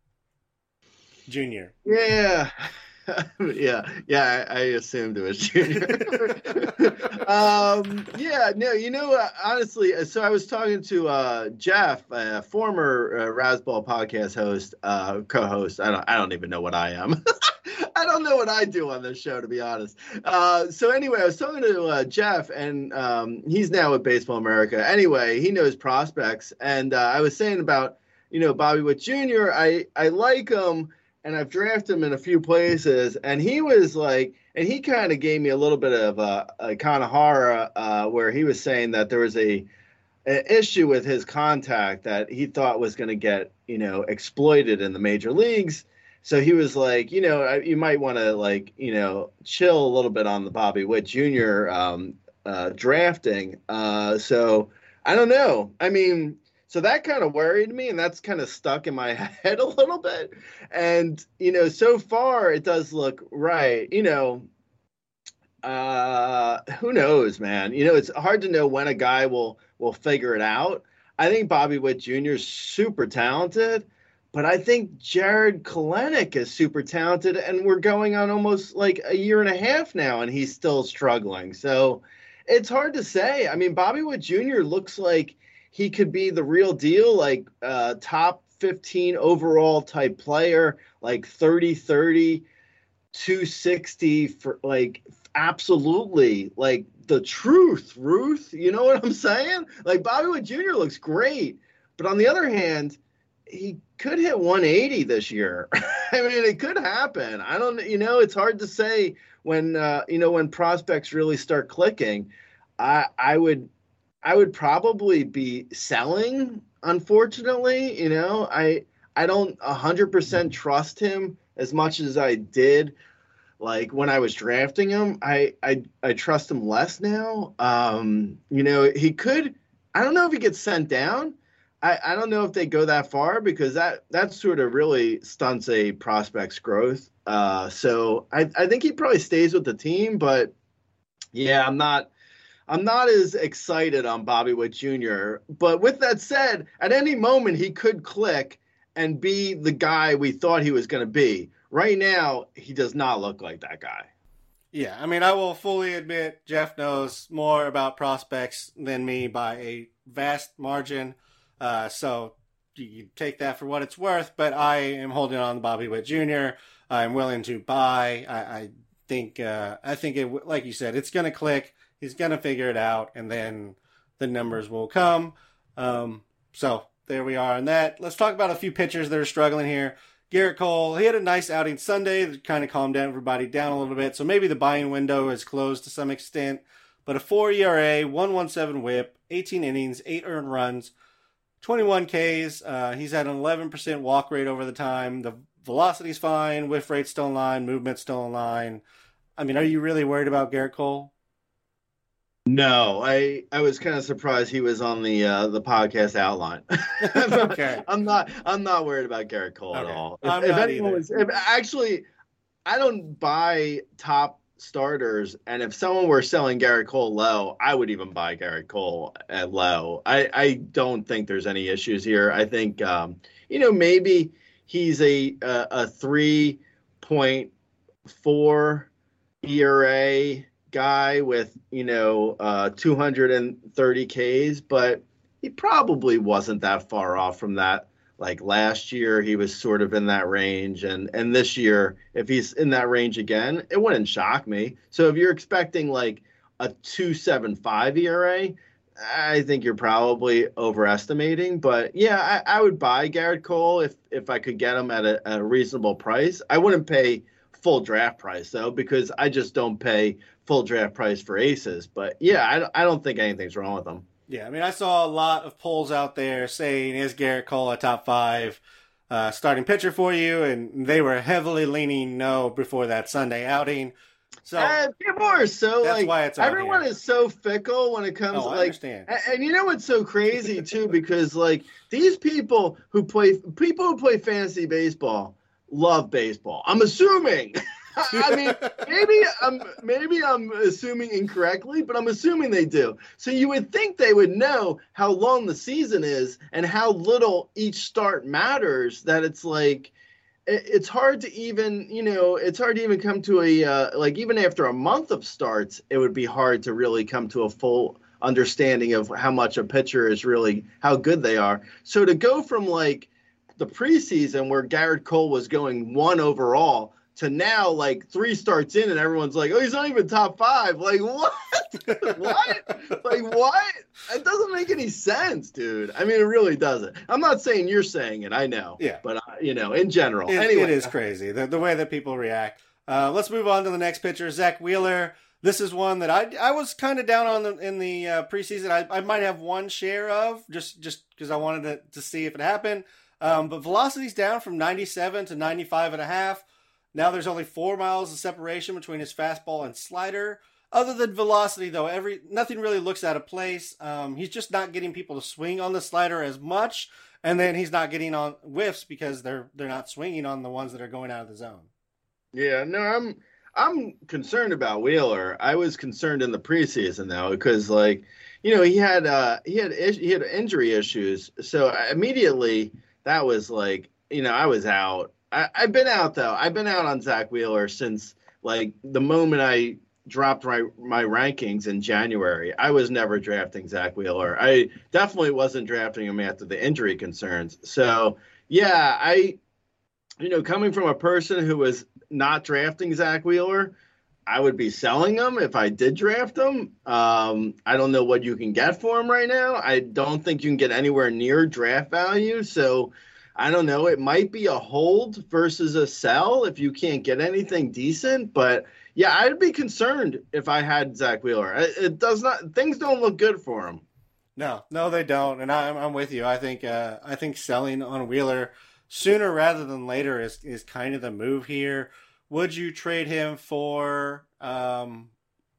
Jr.? Yeah. yeah, yeah, I, I assumed it was Junior. um, yeah, no, you know, uh, honestly, so I was talking to uh, Jeff, a former uh, Razzball podcast host, uh, co-host. I don't, I don't even know what I am. I don't know what I do on this show, to be honest. Uh, so anyway, I was talking to uh, Jeff, and um, he's now with Baseball America. Anyway, he knows prospects, and uh, I was saying about you know Bobby Witt Jr. I I like him and I've drafted him in a few places, and he was like, and he kind of gave me a little bit of a, a kind of horror, uh, where he was saying that there was a, issue with his contact that he thought was going to get you know exploited in the major leagues. So he was like, you know, you might want to like, you know, chill a little bit on the Bobby Witt Jr. Um, uh, drafting. Uh, so I don't know. I mean, so that kind of worried me, and that's kind of stuck in my head a little bit. And you know, so far it does look right. You know, uh, who knows, man? You know, it's hard to know when a guy will will figure it out. I think Bobby Witt Jr. is super talented, but I think Jarred Kelenic is super talented, and we're going on almost like a year and a half now, and he's still struggling. So it's hard to say. I mean, Bobby Witt Jr. looks like he could be the real deal, like uh, top 15 overall type player, like 30 30, 260 for like absolutely like the truth, Ruth. You know what I'm saying? Like Bobby Witt Jr. looks great, but on the other hand, he could hit 180 this year. I mean, it could happen. I don't, you know, it's hard to say when uh, you know when prospects really start clicking. I I would I would probably be selling. Unfortunately, you know, I I don't 100% trust him as much as I did like when I was drafting him, I I I trust him less now. Um, you know, he could. I don't know if he gets sent down. I, I don't know if they go that far because that that sort of really stunts a prospect's growth. Uh, so I I think he probably stays with the team, but yeah, I'm not. I'm not as excited on Bobby Witt Jr. But with that said, at any moment he could click and be the guy we thought he was going to be right now he does not look like that guy. Yeah, I mean, I will fully admit Jeff knows more about prospects than me by a vast margin. Uh, so you take that for what it's worth, but I am holding on to Bobby Witt Jr. I'm willing to buy. I, I think, uh, I think it, like you said, it's going to click. He's to figure it out, and then the numbers will come. Um, so there we are on that. Let's talk about a few pitchers that are struggling here. Gerrit Cole, he had a nice outing Sunday that kind of calmed down everybody down a little bit. So maybe the buying window is closed to some extent. But a 4 ERA, 117 whip, 18 innings, 8 earned runs, 21 Ks. Uh, he's had an 11% walk rate over the time. The velocity's fine, whiff rate's still in line, movement's still in line. I mean, are you really worried about Gerrit Cole? No, I I was kind of surprised he was on the uh, the podcast outline. okay, I'm not I'm not worried about Gerrit Cole okay. at all. If, I'm if not anyone was, if actually, I don't buy top starters, and if someone were selling Gerrit Cole low, I would even buy Gerrit Cole at low. I I don't think there's any issues here. I think um, you know maybe he's a a, a three point four ERA guy with you know uh, 230 Ks, but he probably wasn't that far off from that. Like last year, he was sort of in that range, and and this year, if he's in that range again, it wouldn't shock me. So if you're expecting like a 2.75 ERA, I think you're probably overestimating. But yeah, I, I would buy Gerrit Cole if if I could get him at a, at a reasonable price. I wouldn't pay full draft price though because I just don't pay full draft price for aces. But yeah, I, I don't think anything's wrong with them. Yeah, I mean, I saw a lot of polls out there saying is Gerrit Cole a top five uh, starting pitcher for you, and they were heavily leaning no before that Sunday outing. So uh, people are so that's like why it's everyone here. is so fickle when it comes Oh, I like understand. and, and you know what's so crazy too because like these people who play people who play fantasy baseball love baseball. I'm assuming. I mean, maybe I'm maybe I'm assuming incorrectly, but I'm assuming they do. So you would think they would know how long the season is and how little each start matters. That it's like it's hard to even you know it's hard to even come to a uh, like even after a month of starts, it would be hard to really come to a full understanding of how much a pitcher is really how good they are. So to go from like the preseason where Gerrit Cole was going one overall to now like three starts in and everyone's like, oh, he's not even top five. Like what? what? Like what? It doesn't make any sense, dude. I mean, it really doesn't. I'm not saying you're saying it. I know. Yeah. But uh, you know, in general, It, anyway, it is crazy the, the way that people react. Uh, let's move on to the next pitcher, Zack Wheeler. This is one that I, I was kind of down on the, in the uh, preseason. I, I might have one share of just just because I wanted to, to see if it happened. Um, but velocity's down from 97 to 95 and a half. Now there's only four miles of separation between his fastball and slider. Other than velocity, though, every nothing really looks out of place. Um, he's just not getting people to swing on the slider as much, and then he's not getting on whiffs because they're they're not swinging on the ones that are going out of the zone. Yeah, no, I'm I'm concerned about Wheeler. I was concerned in the preseason though because like you know he had uh he had he had injury issues, so immediately that was like you know I was out. I, I've been out though. I've been out on Zack Wheeler since like the moment I dropped my my rankings in January. I was never drafting Zack Wheeler. I definitely wasn't drafting him after the injury concerns. So yeah, I you know coming from a person who was not drafting Zack Wheeler, I would be selling him if I did draft him. Um, I don't know what you can get for him right now. I don't think you can get anywhere near draft value. So I don't know. It might be a hold versus a sell if you can't get anything decent, but yeah, I'd be concerned if I had Zack Wheeler. It does not. Things don't look good for him. No, no, they don't, and I'm, I'm with you. I think uh, I think selling on Wheeler sooner rather than later is is kind of the move here. Would you trade him for um,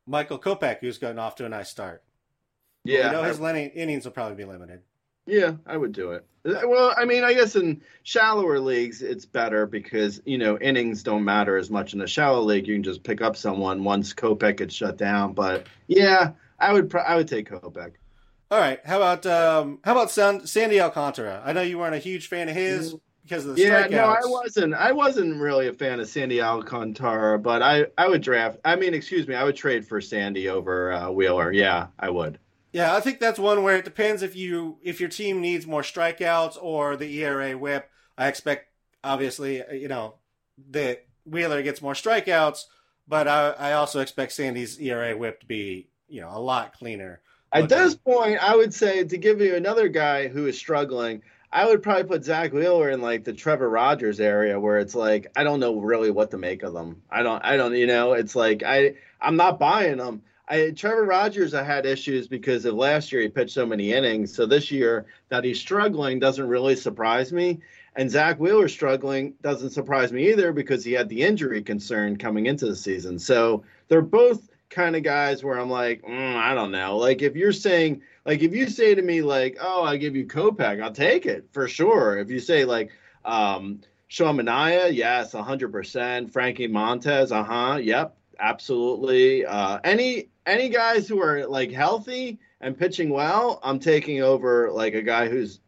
Michael Kopech, who's gotten off to a nice start? Yeah, you know his I, innings will probably be limited. Yeah, I would do it. Well, I mean, I guess in shallower leagues it's better because you know innings don't matter as much in a shallow league. You can just pick up someone once Kopech gets shut down. But yeah, I would I would take Kopech. All right. How about um, how about San, Sandy Alcantara? I know you weren't a huge fan of his because of the yeah. Strikeouts. No, I wasn't. I wasn't really a fan of Sandy Alcantara, but I I would draft. I mean, excuse me, I would trade for Sandy over uh, Wheeler. Yeah, I would. Yeah, I think that's one where it depends if you if your team needs more strikeouts or the ERA whip. I expect obviously uh, you know that Wheeler gets more strikeouts, but I, I also expect Sandy's ERA whip to be you know a lot cleaner. At this point, I would say to give you another guy who is struggling, I would probably put Zack Wheeler in like the Trevor Rogers area where it's like I don't know really what to make of them. I don't I don't you know, it's like I I'm not buying them. I, Trevor Rogers, I had issues because of last year he pitched so many innings. So this year that he's struggling doesn't really surprise me. And Zack Wheeler struggling doesn't surprise me either because he had the injury concern coming into the season. So they're both kind of guys where I'm like, mm, I don't know. Like if you're saying, like if you say to me like, oh, I give you Kopech, I'll take it for sure. If you say like, um, Sean Manaea, yes, 100%. Frankie Montas, uh huh, yep, absolutely. Uh, any any guys who are like healthy and pitching well, I'm taking over like a guy who's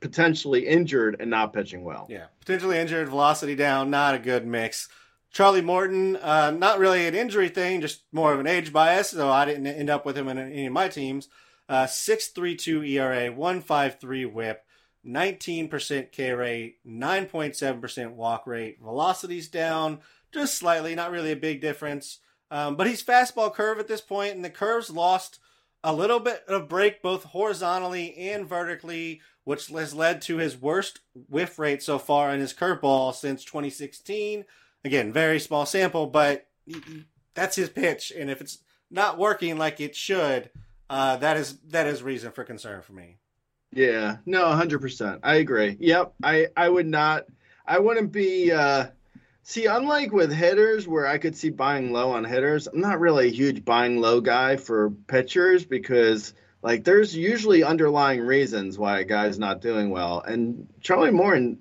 potentially injured and not pitching well. Yeah, potentially injured, velocity down, not a good mix. Charlie Morton, uh, not really an injury thing, just more of an age bias. So I didn't end up with him in any of my teams. Uh, 6.32 ERA, 1.53 WHIP, 19% K rate, 9.7% walk rate. Velocity's down just slightly, not really a big difference. Um, but he's fastball curve at this point, and the curve's lost a little bit of break both horizontally and vertically, which has led to his worst whiff rate so far in his curveball since 2016. Again, very small sample, but that's his pitch, and if it's not working like it should, uh, that is that is reason for concern for me. Yeah, no, hundred percent. I agree. Yep, I I would not. I wouldn't be. Uh, See, unlike with hitters, where I could see buying low on hitters, I'm not really a huge buying low guy for pitchers because, like, there's usually underlying reasons why a guy's not doing well. And Charlie Morton,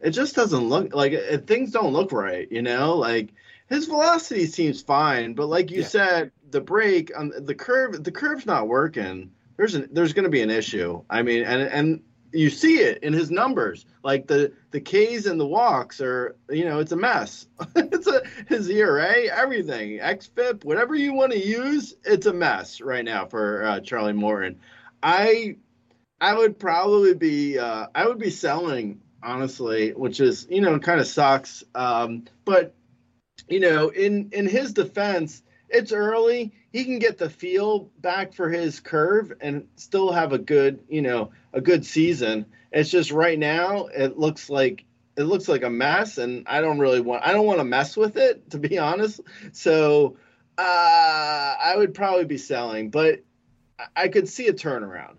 it just doesn't look like it, things don't look right, you know? Like, his velocity seems fine, but like you yeah. said, the break on the curve, the curve's not working. There's an, there's going to be an issue. I mean, and and you see it in his numbers. Like the the K's and the walks are, you know, it's a mess. it's a his ERA, everything, xFIP, whatever you want to use, it's a mess right now for uh, Charlie Morton. I I would probably be uh, I would be selling honestly, which is you know kind of sucks. Um, but you know, in in his defense, it's early. He can get the feel back for his curve and still have a good, you know, a good season. It's just right now it looks like it looks like a mess, and I don't really want I don't want to mess with it to be honest. So Uh, I would probably be selling, but I- could see a turnaround.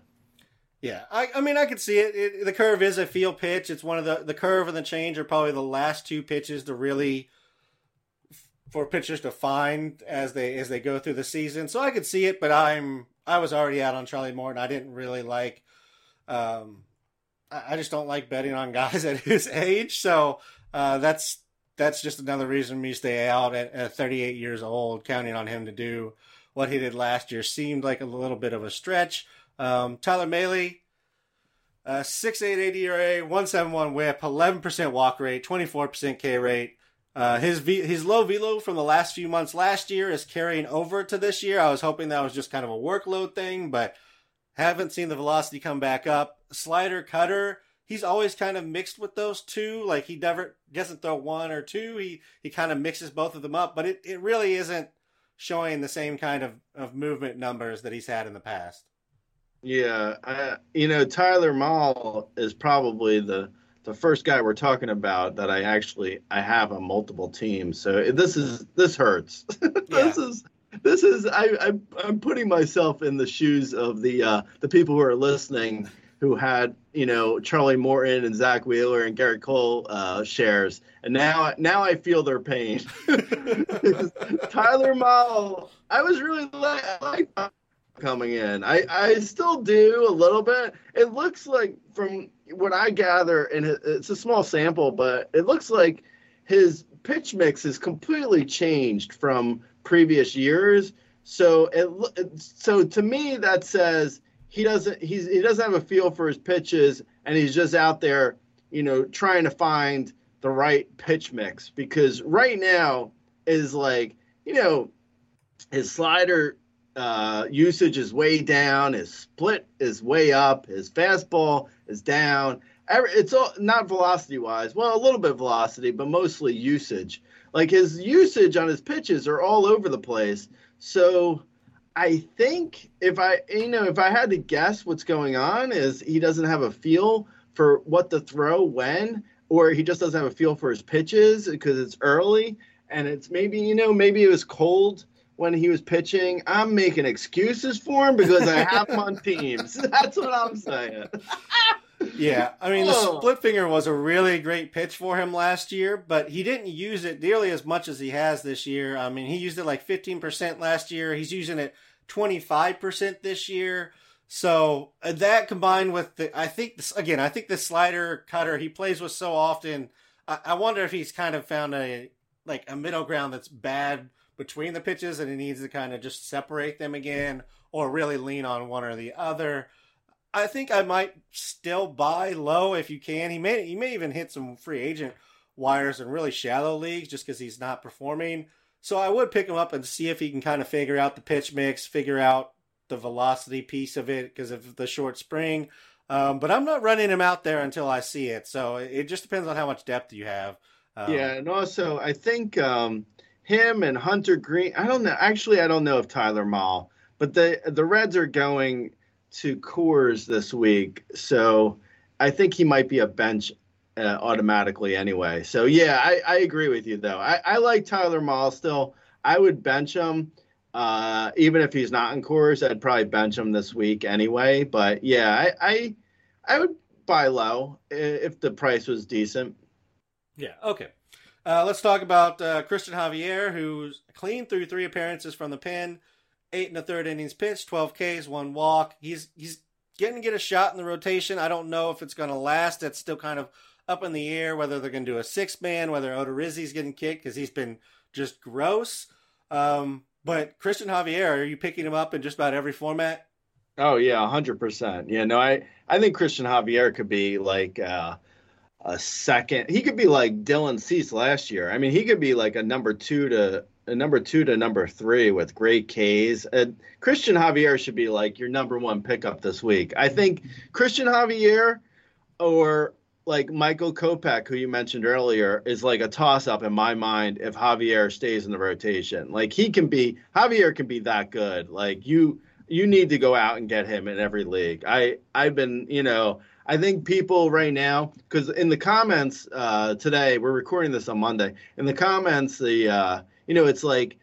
Yeah, I, I mean, I could see it. it. The curve is a feel pitch. It's one of the the curve and the change are probably the last two pitches to really for pitchers to find as they as they go through the season. So I could see it, but I'm I was already out on Charlie Morton. I didn't really like. Um, I, I just don't like betting on guys at his age. So uh, that's that's just another reason me stay out at, at 38 years old, counting on him to do what he did last year. Seemed like a little bit of a stretch. Um, Tyler Mahle, uh, 6.88 ERA, 171 whip, 11% walk rate, 24% K rate. Uh, his v- his low velo from the last few months last year is carrying over to this year. I was hoping that was just kind of a workload thing, but haven't seen the velocity come back up. Slider, cutter, he's always kind of mixed with those two. Like he never doesn't throw one or two. He he kind of mixes both of them up, but it, it really isn't showing the same kind of, of movement numbers that he's had in the past. Yeah, I, you know, Tyler Mahle is probably the the first guy we're talking about that I actually I have on multiple teams. So this is this hurts. this Yeah. is this is I, I I'm putting myself in the shoes of the uh, the people who are listening who had you know Charlie Morton and Zach Wheeler and Gerrit Cole uh, shares, and now now I feel their pain. Tyler Mahle, I was really like, like coming in. I, I still do a little bit. It looks like from what I gather, and it's a small sample, but it looks like his pitch mix is completely changed from previous years. So it so to me that says he doesn't he's he doesn't have a feel for his pitches, and he's just out there, you know, trying to find the right pitch mix because right now is like you know his slider uh, usage is way down. His split is way up. His fastball is down. It's all not velocity wise. Well, a little bit velocity, but mostly usage. Like his usage on his pitches are all over the place. So I think if I, you know, if I had to guess what's going on, is he doesn't have a feel for what to throw when, or he just doesn't have a feel for his pitches because it's early and it's maybe, you know, maybe it was cold when he was pitching. I'm making excuses for him because I have him on teams. That's what I'm saying. Yeah, I mean the Oh. split finger was a really great pitch for him last year, but he didn't use it nearly as much as he has this year. I mean, he used it like 15% last year. He's using it 25% this year. So uh, that combined with the, I think this again, I think the slider cutter he plays with so often. I, I wonder if he's kind of found a like a middle ground that's bad between the pitches, and he needs to kind of just separate them again, or really lean on one or the other. I think I might still buy low if you can. He may he may even hit some free agent wires in really shallow leagues just because he's not performing. So I would pick him up and see if he can kind of figure out the pitch mix, figure out the velocity piece of it because of the short spring. Um, but I'm not running him out there until I see it. So it just depends on how much depth you have. Um, yeah, and also I think um, him and Hunter Greene. I don't know. Actually, I don't know if Tyler Mahle, but the the Reds are going to Coors this week, so I think he might be a bench uh, automatically anyway. So yeah, I, I agree with you though. I, I like Tyler Mahle still. I would bench him. Uh, even if he's not in Coors, I'd probably bench him this week anyway. But yeah, I I, I would buy low if the price was decent. Yeah. Okay. Uh, let's talk about uh, Christian Javier, who's clean through three appearances from the pen, eight and a third innings pitched, 12 Ks, one walk. He's he's getting to get a shot in the rotation. I don't know if it's going to last. That's still kind of up in the air whether they're going to do a six man, whether Odorizzi's getting kicked because he's been just gross. Um, but Christian Javier, are you picking him up in just about every format? Oh yeah, hundred percent. Yeah, no, I I think Christian Javier could be like uh, a second. He could be like Dylan Cease last year. I mean, he could be like a number two to number two to number three with great Ks. Uh, Christian Javier should be like your number one pickup this week. I think Christian Javier or like Michael Kopech, who you mentioned earlier, is like a toss up in my mind if Javier stays in the rotation. Like he can be Javier can be that good. Like you you need to go out and get him in every league. I I've been, you know, I think people right now because in the comments uh, today we're recording this on Monday. In the comments, the uh, you know it's like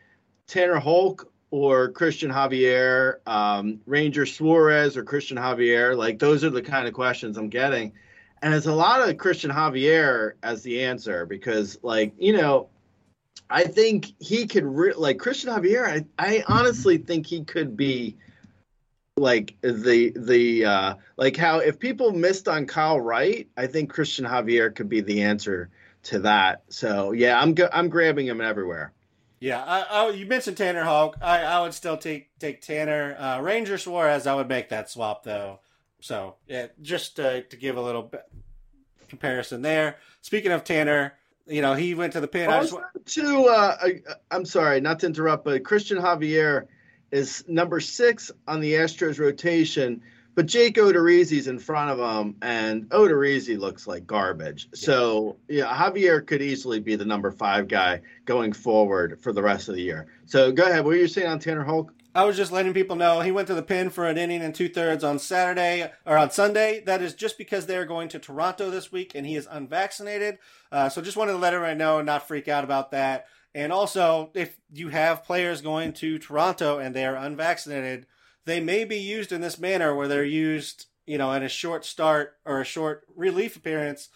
Tanner Houck or Christian Javier, um, Ranger Suarez or Christian Javier. Like those are the kind of questions I'm getting, and it's a lot of Christian Javier as the answer because, like you know, I think he could re- like Christian Javier. I I honestly think he could be like the the uh like how if people missed on Kyle Wright, I think Christian Javier could be the answer to that. So yeah, I'm go- I'm grabbing him everywhere. Yeah, I, I, you mentioned Tanner Houck. I, I would still take take Tanner uh, Ranger Suarez. I would make that swap though. So yeah, just uh, to give a little bit comparison there. Speaking of Tanner, you know he went to the pin. I just, to uh, I, I'm sorry, not to interrupt, but Christian Javier is number six on the Astros rotation, but Jake Odorizzi's in front of him, and Odorizzi looks like garbage. So yeah, Javier could easily be the number five guy going forward for the rest of the year. So go ahead. What were you saying on Tanner Houck? I was just letting people know he went to the pin for an inning and two thirds on Saturday or on Sunday. That is just because they're going to Toronto this week and he is unvaccinated. Uh, so just wanted to let everyone know and not freak out about that. And also, if you have players going to Toronto and they are unvaccinated, they may be used in this manner where they're used, you know, in a short start or a short relief appearance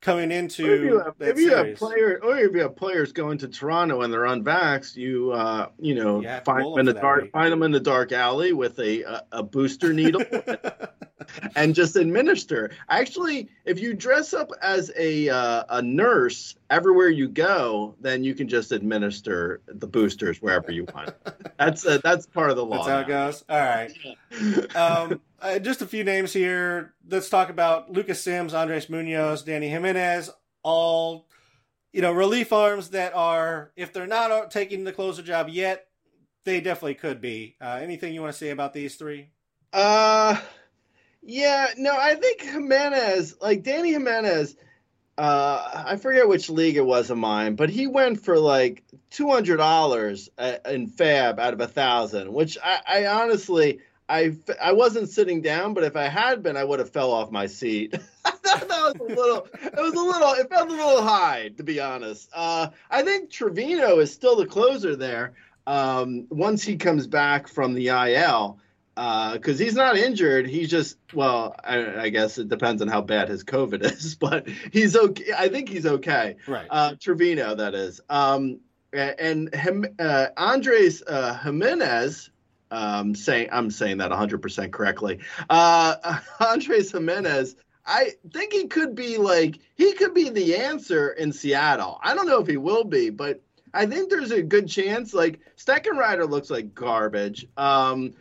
coming Or if into you have, that if you have series. player, or if you have players going to Toronto and they're unvaxxed, you uh, you know You find them in the dark, week. find them in the dark alley with a a, a booster needle. and just administer. Actually, if you dress up as a uh, a nurse everywhere you go, then you can just administer the boosters wherever you want. that's uh, that's part of the law. That's how it goes. All right. Um, uh, just a few names here. Let's talk about Lucas Sims, Andres Munoz, Dany Jimenez, all you know relief arms that are, if they're not uh, taking the closer job yet, they definitely could be. Uh, anything you want to say about these three? Uh, yeah, no, I think Jimenez, like Dany Jimenez, uh, I forget which league it was of mine, but he went for like two hundred dollars in Fab out of a thousand, which I, I honestly. I, I wasn't sitting down, but if I had been, I would have fell off my seat. that was a little. It was a little. It felt a little high, to be honest. Uh, I think Trevino is still the closer there. Um, once he comes back from the IL, because he's not injured. He's just well, I, I guess it depends on how bad his COVID is, but he's okay. I think he's okay. Right. Uh, Trevino, that is. Um, and him, uh, Andres uh, Jimenez. Um, saying I'm saying that 100% correctly. Uh, Andres Jimenez. I think he could be like he could be the answer in Seattle. I don't know if he will be, but I think there's a good chance. Like Steckenrider looks like garbage. Um,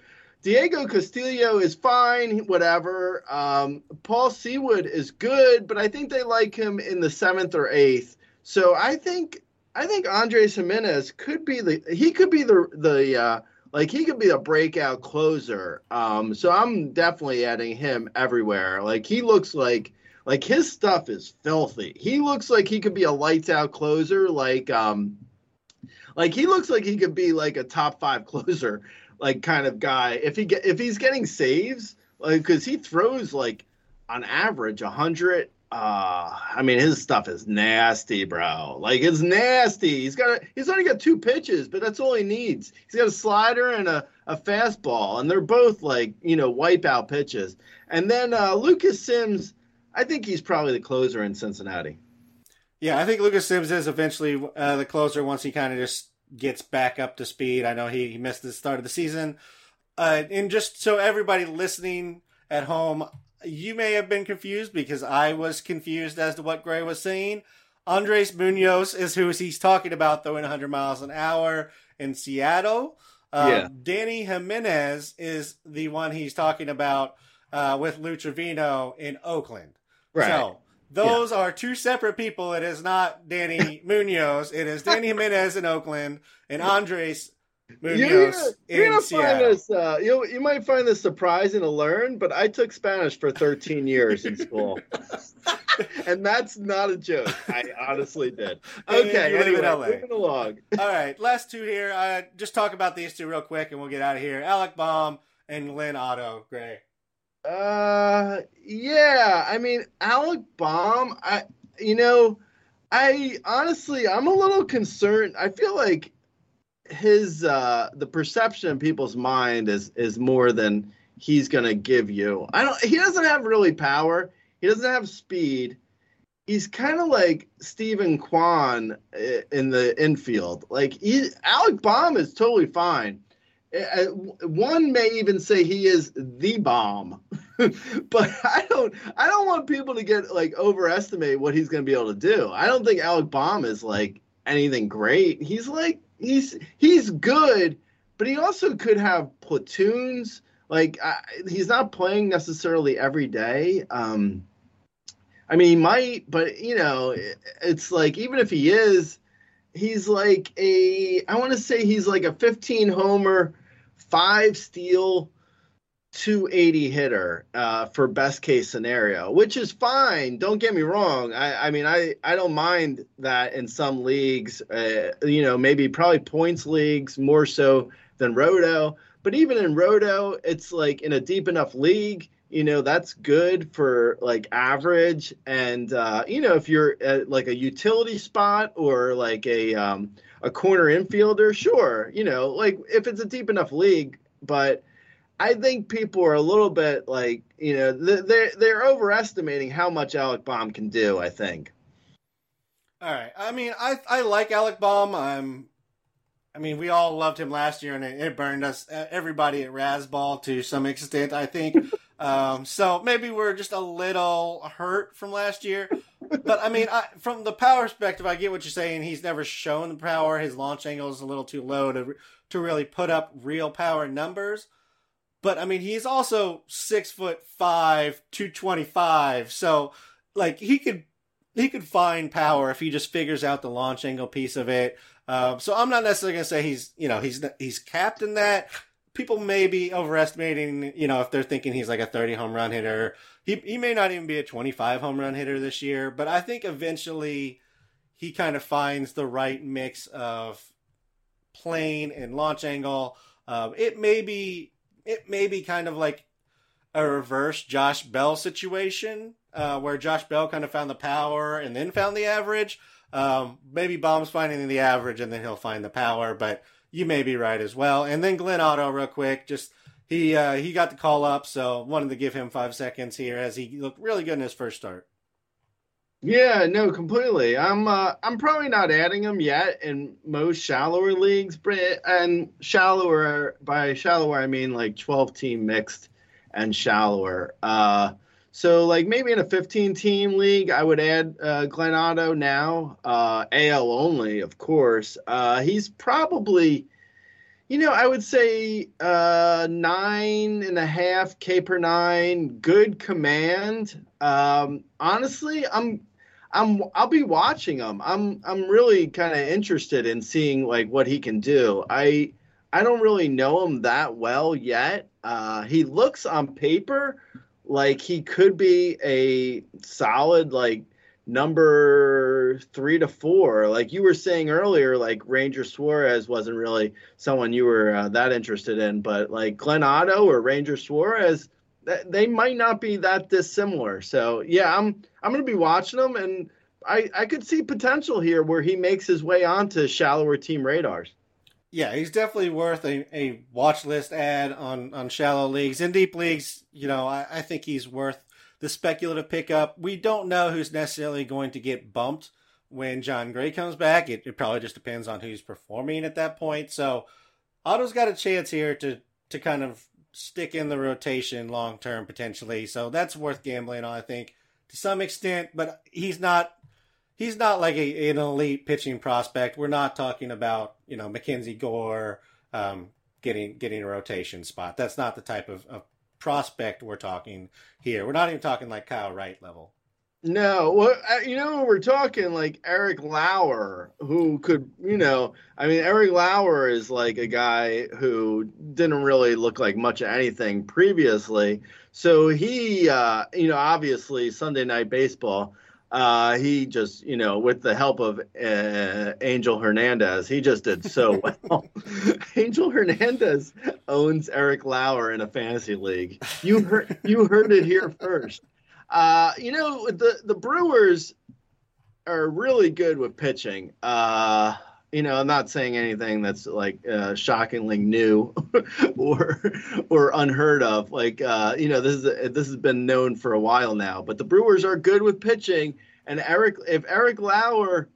Diego Castillo is fine, whatever. Um, Paul Sewald is good, but I think they like him in the seventh or eighth. So I think I think Andres Jimenez could be the he could be the the uh, like he could be a breakout closer. Um, so I'm definitely adding him everywhere. Like he looks like like his stuff is filthy. He looks like he could be a lights out closer. Like um, like he looks like he could be like a top five closer, like kind of guy. If he get if he's getting saves, like because he throws like on average a hundred. Uh, I mean his stuff is nasty, bro. Like it's nasty. He's got a, he's only got two pitches, but that's all he needs. He's got a slider and a, a fastball, and they're both like you know wipeout pitches. And then uh, Lucas Sims, I think he's probably the closer in Cincinnati. Yeah, I think Lucas Sims is eventually uh, the closer once he kind of just gets back up to speed. I know he, he missed the start of the season. Uh, and just so everybody listening at home, you may have been confused because I was confused as to what Grey was saying. Andres Munoz is who he's talking about throwing 100 miles an hour in Seattle. Uh, Yeah. Dany Jimenez is the one he's talking about uh, with Lou Trevino in Oakland. Right. So those are two separate people. It is not Danny Munoz. It is Dany Jimenez in Oakland and Andres Munoz gonna, you're gonna find this. Uh, you you might find this surprising to learn, but I took Spanish for 13 years in school, and that's not a joke. I honestly did. Okay, you live in anyway, moving along. All right, last two here. Uh, just talk about these two real quick, and we'll get out of here. Alec Bohm and Lynn Otto. Gray. Uh, yeah. I mean, Alec Bohm. I, you know, I honestly, I'm a little concerned. I feel like his uh the perception in people's mind is is more than he's gonna give you. I don't. He doesn't have really power. He doesn't have speed. He's kind of like Steven Kwan in the infield. Like he, Alec Bohm is totally fine. Uh, One may even say he is the bomb, but I don't. I don't want people to get like overestimate what he's going to be able to do. I don't think Alec Bohm is like anything great. He's like he's he's good, but he also could have platoons. Like I, he's not playing necessarily every day. Um, I mean, he might, but you know, it- it's like even if he is, he's like a. I want to say he's like a 15 homer, five steal, 280 hitter uh, for best case scenario, which is fine. Don't get me wrong. I, I mean, I, I don't mind that in some leagues, uh, you know, maybe probably points leagues more so than Roto. But even in Roto, it's like in a deep enough league, you know, that's good for like average. And, uh, you know, if you're at like a utility spot or like a, um, a corner infielder, sure, you know, like if it's a deep enough league, but I think people are a little bit like, you know, they're they're overestimating how much Alec Bohm can do. I think. All right. I mean, I I like Alec Bohm. I'm. I mean, we all loved him last year, and it, it burned us, uh, everybody at Razball to some extent, I think. um, so maybe we're just a little hurt from last year. But I mean, I, from the power perspective, I get what you're saying. He's never shown the power. His launch angle is a little too low to to really put up real power numbers. But I mean, he's also six foot five, two twenty five. So like he could he could find power if he just figures out the launch angle piece of it. Um, so I'm not necessarily to say he's you know he's he's capped in that. People may be overestimating, you know, if they're thinking he's like a 30 home run hitter. He he may not even be a 25 home run hitter this year, but I think eventually he kind of finds the right mix of plane and launch angle. Um, it may be it may be kind of like a reverse Josh Bell situation, uh, where Josh Bell kind of found the power and then found the average. Um, maybe Bohm's finding the average and then he'll find the power, but you may be right as well. And then Glenn Otto, real quick, just he uh, he got the call up, so wanted to give him five seconds here as he looked really good in his first start. Yeah, no, completely. I'm uh, I'm probably not adding him yet in most shallower leagues, but and shallower by shallower I mean like 12 team mixed and shallower. Uh, so like maybe in a 15 team league, I would add uh, Glenn Otto now, uh, AL only, of course. Uh, he's probably, you know, I would say uh, nine and a half K per nine, good command. Um, honestly, I'm I'm I'll be watching him. I'm I'm really kind of interested in seeing like what he can do. I I don't really know him that well yet. Uh, he looks on paper like he could be a solid like number three to four. Like you were saying earlier, like Ranger Suarez wasn't really someone you were uh, that interested in, but like Glenn Otto or Ranger Suarez, th- they might not be that dissimilar. So yeah, I'm I'm gonna be watching them, and I I could see potential here where he makes his way onto shallower team radars. Yeah, he's definitely worth a, a watch list ad on, on shallow leagues. In deep leagues, you know, I, I think he's worth the speculative pickup. We don't know who's necessarily going to get bumped when Jon Gray comes back. It, it probably just depends on who's performing at that point. So Otto's got a chance here to, to kind of stick in the rotation long term potentially. So that's worth gambling on, I think, to some extent. But he's not he's not like a, an elite pitching prospect. We're not talking about you know MacKenzie Gore um, getting getting a rotation spot. That's not the type of, of prospect we're talking here. We're not even talking like Kyle Wright level. No, well, uh, you know, we're talking like Eric Lauer, who could, you know, I mean, Eric Lauer is like a guy who didn't really look like much of anything previously. So he, uh, you know, obviously Sunday Night Baseball, uh, he just, you know, with the help of uh, Angel Hernandez, he just did so well. Angel Hernandez owns Eric Lauer in a fantasy league. You heard, you heard it here first. Uh, you know, the the Brewers are really good with pitching. Uh, you know, I'm not saying anything that's like uh, shockingly new or or unheard of. Like, uh, you know, this is this has been known for a while now. But the Brewers are good with pitching, and Eric, if Eric Lauer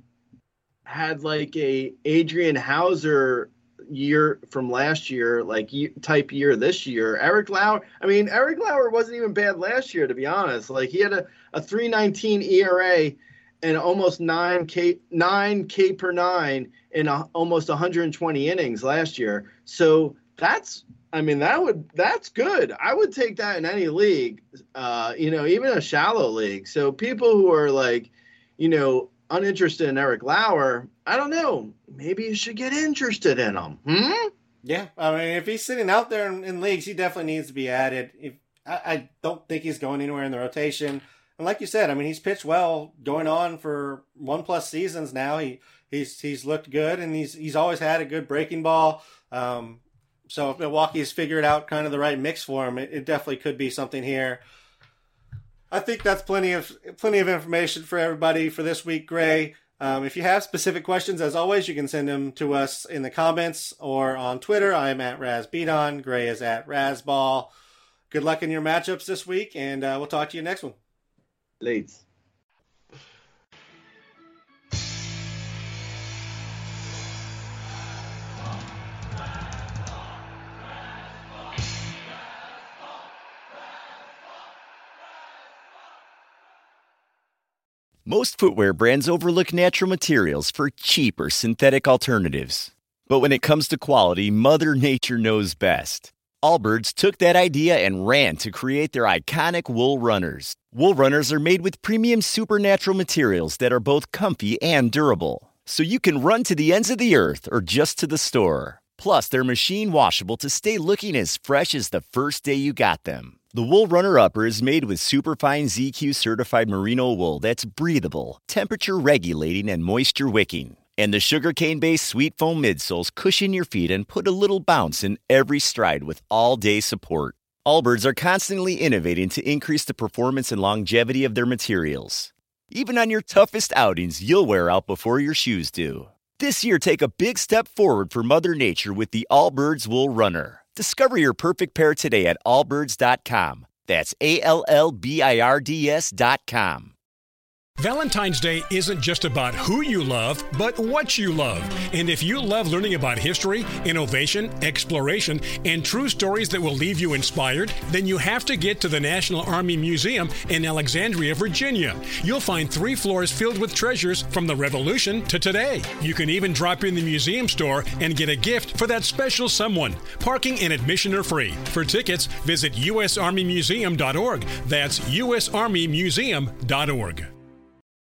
had like a Adrian Houser year from last year, like type year this year. Eric Lauer, I mean, Eric Lauer wasn't even bad last year, to be honest. Like he had a, a 319 ERA and almost 9K, 9K per nine in a, almost 120 innings last year. So that's, I mean, that would, that's good. I would take that in any league, uh, you know, even a shallow league. So people who are like, you know, uninterested in Eric Lauer, I don't know. Maybe you should get interested in him. Hmm? Yeah, I mean, if he's sitting out there in, in leagues, he definitely needs to be added. If I, I, don't think he's going anywhere in the rotation. And like you said, I mean, he's pitched well, going on for one plus seasons now. He he's he's looked good, and he's he's always had a good breaking ball. Um, so if Milwaukee's figured out kind of the right mix for him, it, it definitely could be something here. I think that's plenty of plenty of information for everybody for this week, Grey. Um, if you have specific questions, as always, you can send them to us in the comments or on Twitter. I'm at RazBeaton. Grey is at Razball. Good luck in your matchups this week, and uh, we'll talk to you next one. Late. Most footwear brands overlook natural materials for cheaper synthetic alternatives. But when it comes to quality, Mother Nature knows best. Allbirds took that idea and ran to create their iconic wool runners. Wool runners are made with premium supernatural materials that are both comfy and durable. So you can run to the ends of the earth or just to the store. Plus, they're machine washable to stay looking as fresh as the first day you got them. The Wool Runner Upper is made with superfine ZQ certified merino wool that's breathable, temperature regulating, and moisture wicking. And the sugarcane based sweet foam midsoles cushion your feet and put a little bounce in every stride with all day support. Allbirds are constantly innovating to increase the performance and longevity of their materials. Even on your toughest outings, you'll wear out before your shoes do. This year, take a big step forward for Mother Nature with the Allbirds Wool Runner. Discover your perfect pair today at allbirds.com. That's A L L B I R D S.com. Valentine's Day isn't just about who you love, but what you love. And if you love learning about history, innovation, exploration, and true stories that will leave you inspired, then you have to get to the National Army Museum in Alexandria, Virginia. You'll find three floors filled with treasures from the Revolution to today. You can even drop in the museum store and get a gift for that special someone. Parking and admission are free. For tickets, visit usarmymuseum.org. That's usarmymuseum.org.